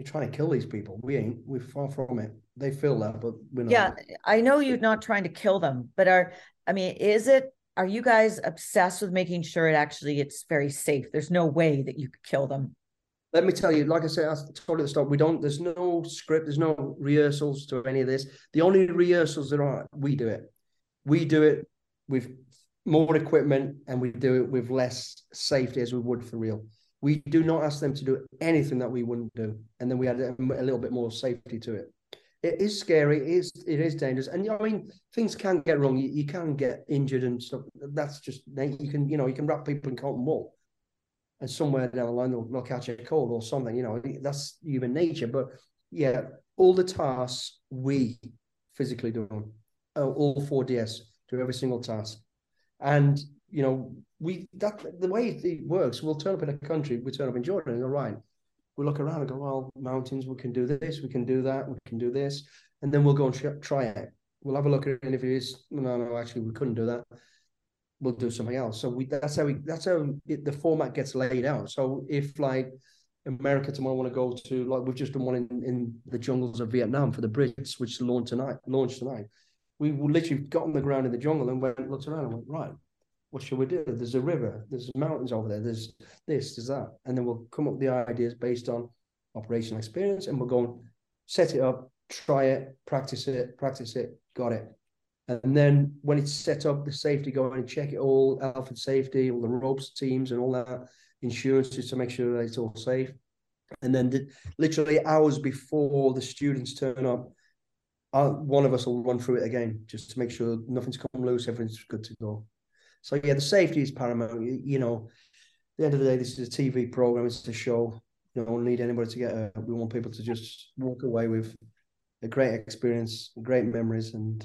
you're trying to kill these people. We ain't. We're far from it. They feel that, but we're not. Yeah, I know you're not trying to kill them, but are I mean, is it? Are you guys obsessed with making sure it actually it's very safe? There's no way that you could kill them. Let me tell you, like I said, I told you the start, we don't, there's no script, there's no rehearsals to any of this. The only rehearsals there are, we do it. We do it with more equipment and we do it with less safety as we would for real. We do not ask them to do anything that we wouldn't do. And then we add a, a little bit more safety to it. It is scary. It is, it is dangerous. And I mean, things can get wrong. You, you can get injured and stuff. That's just, you can, you know, you can wrap people in cotton wool and somewhere down the line they'll, they'll catch a cold or something. You know, that's human nature. But yeah, all the tasks we physically do, uh, all four DS do every single task, and you know we that the way it works. We'll turn up in a country, we turn up in Jordan, and go right. We look around and go, well, mountains, we can do this, we can do that, we can do this, and then we'll go and try it. We'll have a look at interviews. No, no, actually, we couldn't do that we'll do something else. So we that's how we that's how it, the format gets laid out. So if like America tomorrow want to go to like we've just done one in, in the jungles of Vietnam for the Brits, which launched tonight. Launched tonight. We literally got on the ground in the jungle and went looked around and went right. What should we do? There's a river. There's mountains over there. There's this. There's that. And then we'll come up with the ideas based on operational experience, and we'll go set it up, try it, practice it, practice it. Got it and then when it's set up, the safety go and check it all, and safety, all the ropes teams and all that insurances to make sure that it's all safe. And then the, literally hours before the students turn up, uh, one of us will run through it again just to make sure nothing's come loose, everything's good to go. So yeah, the safety is paramount. You, you know, at the end of the day, this is a TV program. It's a show. You don't need anybody to get. A, we want people to just walk away with a great experience, great memories, and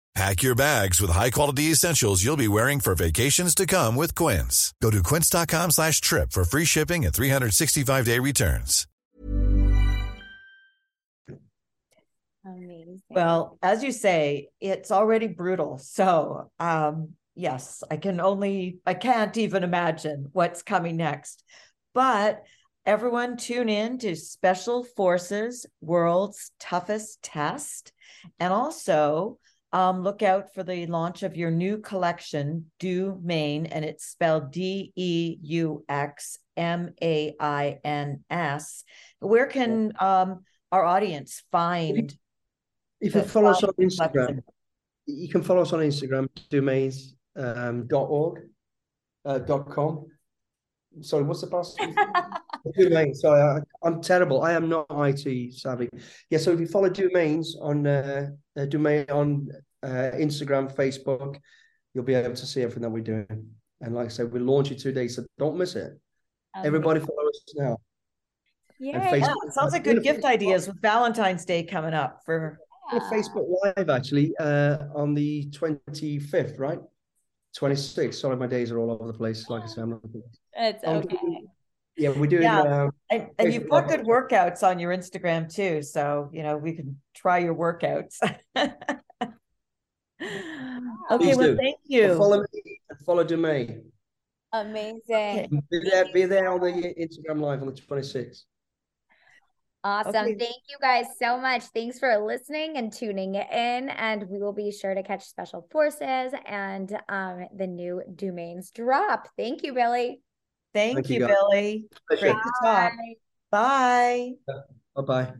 Pack your bags with high-quality essentials you'll be wearing for vacations to come with Quince. Go to quince.com slash trip for free shipping and 365-day returns. Amazing. Well, as you say, it's already brutal. So, um, yes, I can only, I can't even imagine what's coming next. But everyone tune in to Special Forces World's Toughest Test. And also um, look out for the launch of your new collection, Deux Mains, and it's spelled D E U X M A I N S. Where can um, our audience find? If you follow us on Instagram, collection? you can follow us on Instagram, Deux Mains um, dot org uh, dot com. Sorry, what's the password? Deux Mains. Sorry, I, am terrible. I am not IT savvy. Yeah, so if you follow Deux Mains on uh, uh, Deux Mains on uh, Instagram, Facebook, you'll be able to see everything that we're doing. And like I said, we're launching two days, so don't miss it. Um, Everybody follow us now. Yeah, yeah sounds like good gift ideas with Valentine's Day coming up for yeah. Facebook Live actually uh, on the 25th, right? 26th. Sorry, my days are all over the place. Like I said, I'm not. It's okay. Yeah, we do. Yeah. Uh, and, and you've got good workouts on your Instagram too. So, you know, we can try your workouts. okay, Please well, do. thank you. Follow me follow Deux Mains. Amazing. Be there, be there on the Instagram live on the 26th. Awesome. Okay. Thank you guys so much. Thanks for listening and tuning in. And we will be sure to catch Special Forces and um, the new Deux Mains drop. Thank you, Billy. Thank, Thank you, you Billy. Great to talk. Bye. Bye bye.